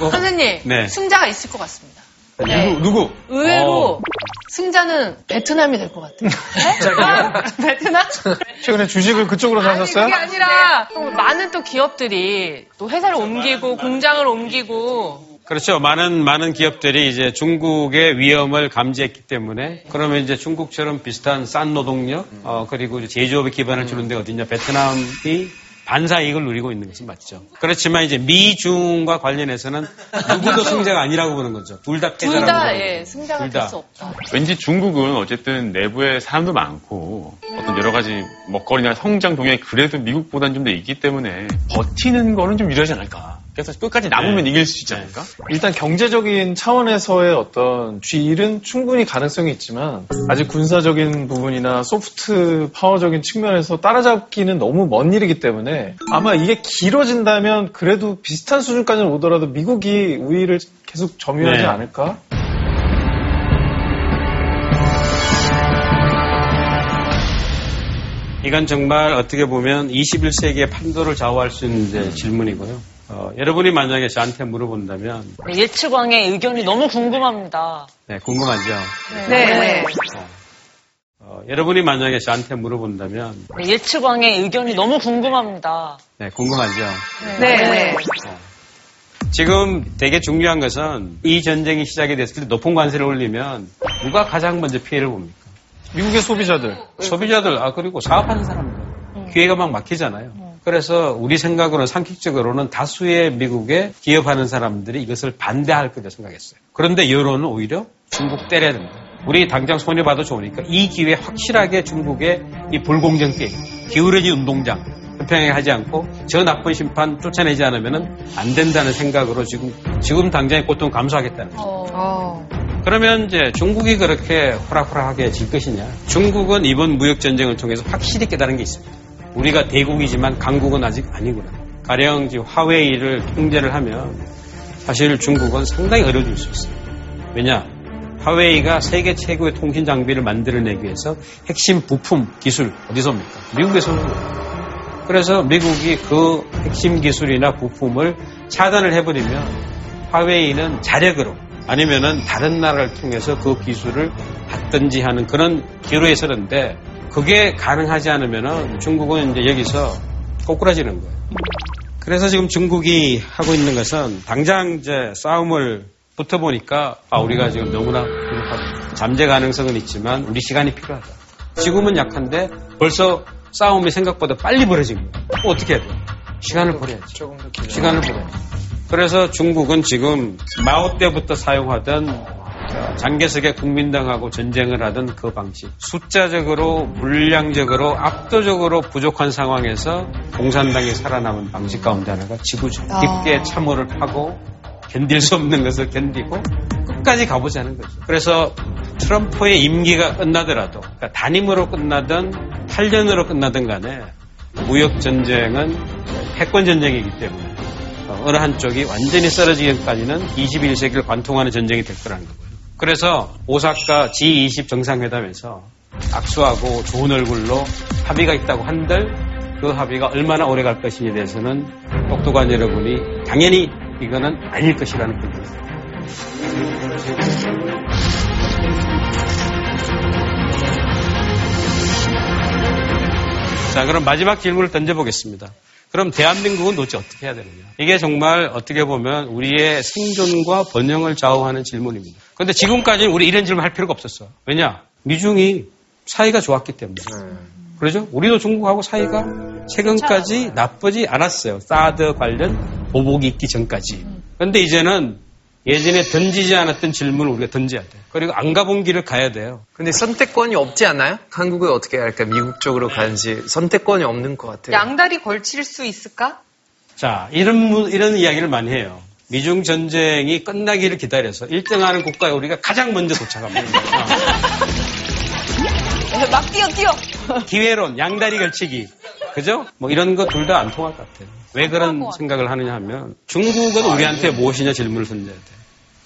어? 선생님, 네. 승자가 있을 것 같습니다. 네. 누구, 누구? 의외로 어. 승자는 베트남이 될 것 같아요. 베트남? 최근에 주식을 그쪽으로 사셨어요? 그게 아니라 또 많은 또 기업들이 또 회사를 옮기고 공장을 옮기고 그렇죠. 많은, 많은 기업들이 이제 중국의 위험을 감지했기 때문에 그러면 이제 중국처럼 비슷한 싼 노동력, 어, 그리고 이제 제조업에 기반을 주는 데 어디냐. 베트남이 반사 이익을 누리고 있는 것은 맞죠. 그렇지만 이제 미중과 관련해서는 누구도 승자가 아니라고 보는 거죠. 둘다둘 패자라고. 다 보는 예, 거죠. 승자가 둘될 다. 수 없다. 왠지 중국은 어쨌든 내부에 사람도 많고 어떤 여러 가지 먹거리나 성장 동향이 그래도 미국보다는 좀 더 있기 때문에 버티는 거는 좀 유리하지 않을까. 그래서 끝까지 남으면 이길 수 있지 않을까? 일단 경제적인 차원에서의 어떤 쥐일은 충분히 가능성이 있지만 아직 군사적인 부분이나 소프트 파워적인 측면에서 따라잡기는 너무 먼 일이기 때문에 아마 이게 길어진다면 그래도 비슷한 수준까지는 오더라도 미국이 우위를 계속 점유하지 네. 않을까? 이건 정말 어떻게 보면 21세기의 판도를 좌우할 수 있는 질문이고요. 어, 여러분이 만약에 저한테 물어본다면 네, 예측왕의 의견이 너무 궁금합니다. 네, 궁금하죠. 네. 네. 어, 여러분이 만약에 저한테 물어본다면 네, 예측왕의 의견이 너무 궁금합니다. 네, 궁금하죠. 네. 네. 지금 되게 중요한 것은 이 전쟁이 시작이 됐을 때 높은 관세를 올리면 누가 가장 먼저 피해를 봅니까? 미국의 소비자들. 소비자들, 아, 그리고 사업하는 사람들. 기회가 막 막히잖아요. 그래서 우리 생각으로는 상식적으로는 다수의 미국의 기업하는 사람들이 이것을 반대할 거다 생각했어요. 그런데 여론은 오히려 중국 때려야 된다. 우리 당장 손해봐도 좋으니까 이 기회에 확실하게 중국의 이 불공정 게임, 기울어진 운동장, 불평하게 하지 않고 저 나쁜 심판 쫓아내지 않으면 안 된다는 생각으로 지금, 지금 당장의 고통 감수하겠다는 거죠. 그러면 이제 중국이 그렇게 호락호락하게 질 것이냐? 중국은 이번 무역 전쟁을 통해서 확실히 깨달은 게 있습니다. 우리가 대국이지만 강국은 아직 아니구나. 가령 화웨이를 통제를 하면 사실 중국은 상당히 어려워질 수 있어요. 왜냐? 화웨이가 세계 최고의 통신 장비를 만들어내기 위해서 핵심 부품 기술 어디서 옵니까? 미국에서 오는 거예요. 그래서 미국이 그 핵심 기술이나 부품을 차단을 해버리면 화웨이는 자력으로 아니면은 다른 나라를 통해서 그 기술을 받든지 하는 그런 기로에 서는데 그게 가능하지 않으면은 중국은 이제 여기서 꼬꾸라지는 거예요. 그래서 지금 중국이 하고 있는 것은 당장 이제 싸움을 붙어 보니까 아 우리가 지금 너무나 부족하다. 잠재 가능성은 있지만 우리 시간이 필요하다. 지금은 약한데 벌써 싸움이 생각보다 빨리 벌어진 거예요. 어떻게 해야 돼? 시간을 버려야지. 조금 더. 시간을 버려야지. 그래서 중국은 지금 마오 때부터 사용하던 장개석의 국민당하고 전쟁을 하던 그 방식. 숫자적으로, 물량적으로, 압도적으로 부족한 상황에서 공산당이 살아남은 방식 가운데 하나가 지구죠. 아. 깊게 참호를 파고 견딜 수 없는 것을 견디고 끝까지 가보자는 거죠. 그래서 트럼프의 임기가 끝나더라도 그러니까 단임으로 끝나든 8년으로 끝나든 간에 무역 전쟁은 패권 전쟁이기 때문에 어, 어느 한쪽이 완전히 쓰러지기까지는 21세기를 관통하는 전쟁이 될 거라는 거고요. 그래서 오사카 G20 정상회담에서 악수하고 좋은 얼굴로 합의가 있다고 한들 그 합의가 얼마나 오래 갈 것인지에 대해서는 똑똑한 여러분이 당연히 이거는 아닐 것이라는 분입니다. 자, 그럼 마지막 질문을 던져보겠습니다. 그럼 대한민국은 도대체 어떻게 해야 되느냐? 이게 정말 어떻게 보면 우리의 생존과 번영을 좌우하는 질문입니다. 그런데 지금까지는 우리 이런 질문 할 필요가 없었어. 왜냐? 미중이 사이가 좋았기 때문에. 그러죠? 우리도 중국하고 사이가 최근까지 나쁘지 않았어요. 사드 관련 보복이 있기 전까지. 그런데 이제는 예전에 던지지 않았던 질문을 우리가 던져야 돼요. 그리고 안 가본 길을 가야 돼요. 근데 선택권이 없지 않아요? 한국은 어떻게 할까? 미국 쪽으로 가는지 선택권이 없는 것 같아요. 양다리 걸칠 수 있을까? 자, 이런, 무- 이런 이야기를 많이 해요. 미중 전쟁이 끝나기를 기다려서 1등하는 국가에 우리가 가장 먼저 도착합니다. 막 뛰어 뛰어. 기회론, 양다리 걸치기. 그죠? 뭐 이런 거 둘 다 안 통할 것 같아요. 왜 그런 생각을 하느냐 하면 중국은 우리한테 무엇이냐 질문을 던져야 돼.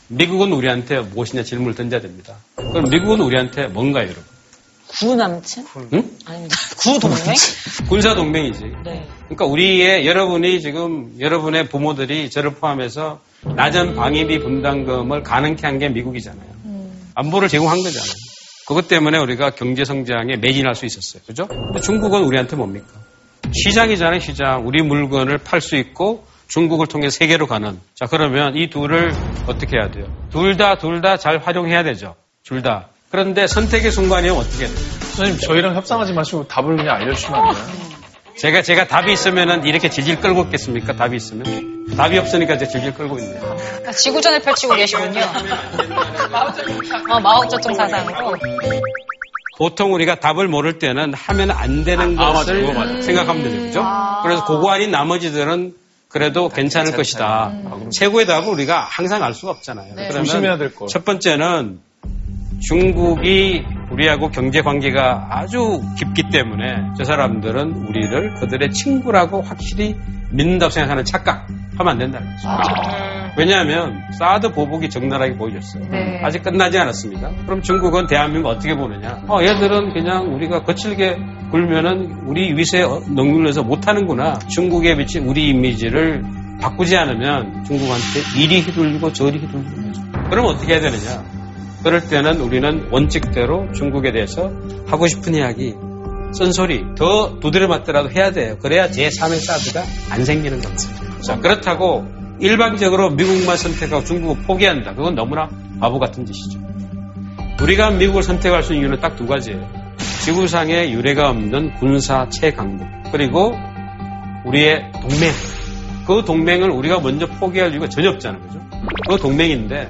미국은 우리한테 무엇이냐 질문을 던져야 됩니다. 그럼 미국은 우리한테 뭔가요, 여러분? 구남친? 응? 아닙니다. 구동맹? 군사 동맹이지. 네. 그러니까 우리의 여러분이 지금 여러분의 부모들이 저를 포함해서 낮은 방위비 분담금을 가능케 한 게 미국이잖아요. 안보를 제공한 거잖아요. 그것 때문에 우리가 경제 성장에 매진할 수 있었어요. 그죠? 근데 중국은 우리한테 뭡니까? 시장이잖아요, 시장. 우리 물건을 팔 수 있고 중국을 통해 세계로 가는. 자, 그러면 이 둘을 어떻게 해야 돼요? 둘 다, 둘 다 잘 활용해야 되죠. 둘 다. 그런데 선택의 순간이면 어떻게 돼요? 선생님, 저희랑 협상하지 마시고 답을 그냥 알려주시면 안 돼요? 제가, 제가 답이 있으면은 이렇게 질질 끌고 있겠습니까? 답이 있으면? 답이 없으니까 이제 질질 끌고 있네요. 그러니까 지구전을 펼치고 계시군요. 어, 마오쩌둥 사상으로. 보통 우리가 답을 모를 때는 하면 안 되는 아, 것을 맞아, 그거 맞아. 생각하면 되죠. 그죠? 그래서 그거 아닌 나머지들은 그래도 괜찮을 것이다. 최고의 답을 우리가 항상 알 수가 없잖아요. 네. 그러면 조심해야 될 것. 첫 번째는 중국이 우리하고 경제 관계가 아주 깊기 때문에 저 사람들은 우리를 그들의 친구라고 확실히 믿는다고 생각하는 착각 하면 안 된다는 거죠. 왜냐하면 사드 보복이 적나라하게 보여줬어요. 네. 아직 끝나지 않았습니다. 그럼 중국은 대한민국 어떻게 보느냐? 어, 얘들은 그냥 우리가 거칠게 굴면은 우리 위세에 능률해서 못하는구나. 중국에 비친 우리 이미지를 바꾸지 않으면 중국한테 이리 휘둘리고 저리 휘둘리는 거죠. 그럼 어떻게 해야 되느냐? 그럴 때는 우리는 원칙대로 중국에 대해서 하고 싶은 이야기, 쓴소리 더 두드려 맞더라도 해야 돼요. 그래야 제3의 사드가 안 생기는 겁니다. 자, 그렇다고 일방적으로 미국만 선택하고 중국을 포기한다. 그건 너무나 바보 같은 짓이죠. 우리가 미국을 선택할 수 있는 이유는 딱 두 가지예요. 지구상에 유례가 없는 군사 최강국 그리고 우리의 동맹. 그 동맹을 우리가 먼저 포기할 이유가 전혀 없잖아요. 그죠? 그 동맹인데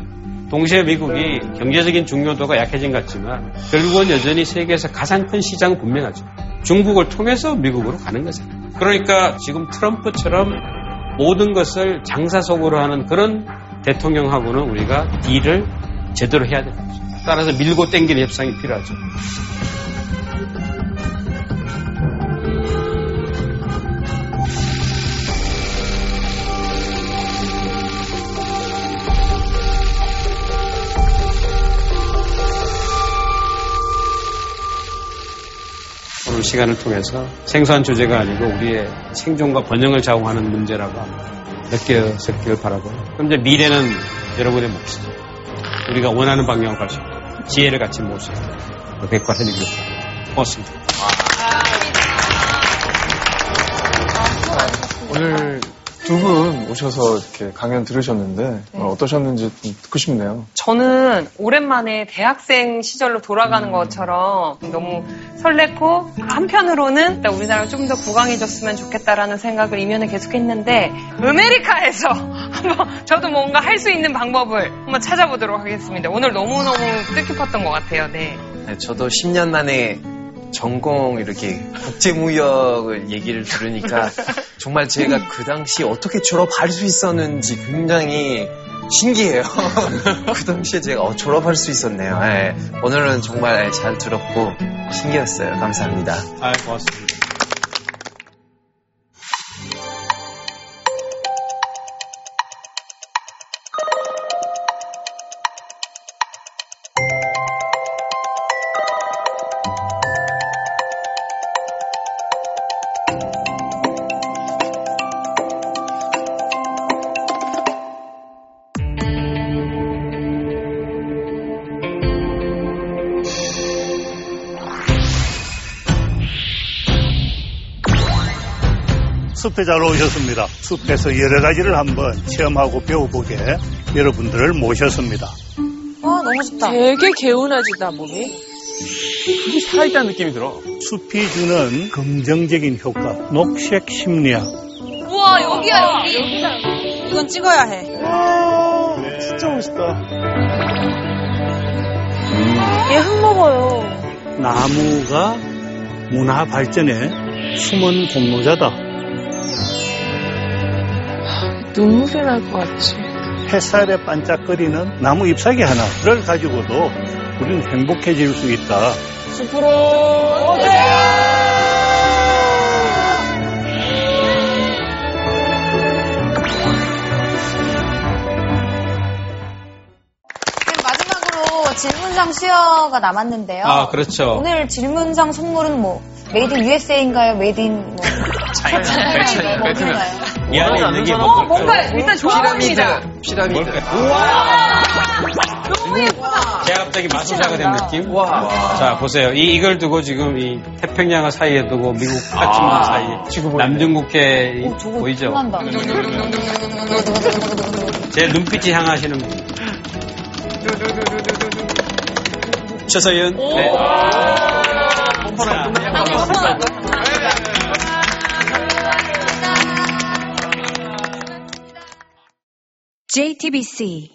동시에 미국이 경제적인 중요도가 약해진 것 같지만 결국은 여전히 세계에서 가장 큰 시장은 분명하죠. 중국을 통해서 미국으로 가는 거잖아요. 그러니까 지금 트럼프처럼 모든 것을 장사 속으로 하는 그런 대통령하고는 우리가 딜을 제대로 해야 되는 거죠. 따라서 밀고 땡기는 협상이 필요하죠. 오늘 시간을 통해서 생소한 주제가 아니고 우리의 생존과 번영을 좌우하는 문제라고 느껴졌기를 바라고 그럼 이제 미래는 여러분의 몫이죠. 우리가 원하는 방향으로 갈 수 있도록 지혜를 같이 모시고 백과해드리겠습니다. 고맙습니다. 오늘 두 분 오셔서 이렇게 강연 들으셨는데 어, 어떠셨는지 좀 듣고 싶네요. 저는 오랜만에 대학생 시절로 돌아가는 것처럼 너무 설렜고 한편으로는 우리나라가 좀 더 구강해졌으면 좋겠다라는 생각을 이면에 계속했는데 아메리카에서 한번 저도 뭔가 할 수 있는 방법을 한번 찾아보도록 하겠습니다. 오늘 너무너무 뜻깊었던 것 같아요. 네. 네, 저도 10년 만에 전공 이렇게 국제무역을 얘기를 들으니까 정말 제가 그 당시 어떻게 졸업할 수 있었는지 굉장히 신기해요. 그 당시에 제가 어, 졸업할 수 있었네요. 네, 오늘은 정말 잘 들었고 신기했어요. 감사합니다. 아, 고맙습니다. 숲에 잘 오셨습니다. 숲에서 여러 가지를 한번 체험하고 배워보게 여러분들을 모셨습니다. 와, 너무 좋다. 되게 개운해지다, 몸이. 숲이 살아있다는 느낌이 들어. 숲이 주는 긍정적인 효과, 녹색 심리학. 우와, 여기야, 여기. 이건 찍어야 해. 진짜 멋있다. 얘흙 먹어요. 나무가 문화 발전의 숨은 공로자다. 눈물이 날 것 같지. 햇살에 반짝거리는 나무 잎사귀 하나를 가지고도 우리는 행복해질 수 있다. 숲으로 오세요! 마지막으로 질문상 수여가 남았는데요. 아, 그렇죠. 오늘 질문상 선물은 뭐 메이드 인 USA인가요? 메이드 인 뭐, 차이나. 차이나인가요? 뭐? 이 안에 있는 게 어, 뭘까요? 뭔가 일단 좋아 보입니다. 피라미드. 너무 예쁘다. 제가 갑자기 마술사가 된 느낌? 자, 보세요. 이, 이걸 두고 지금 이 태평양을 사이에 두고 미국 파치몬 사이에 남중국해 이- 저거 보이죠? 제 눈빛이 향하시는 분. 최서연. 네. JTBC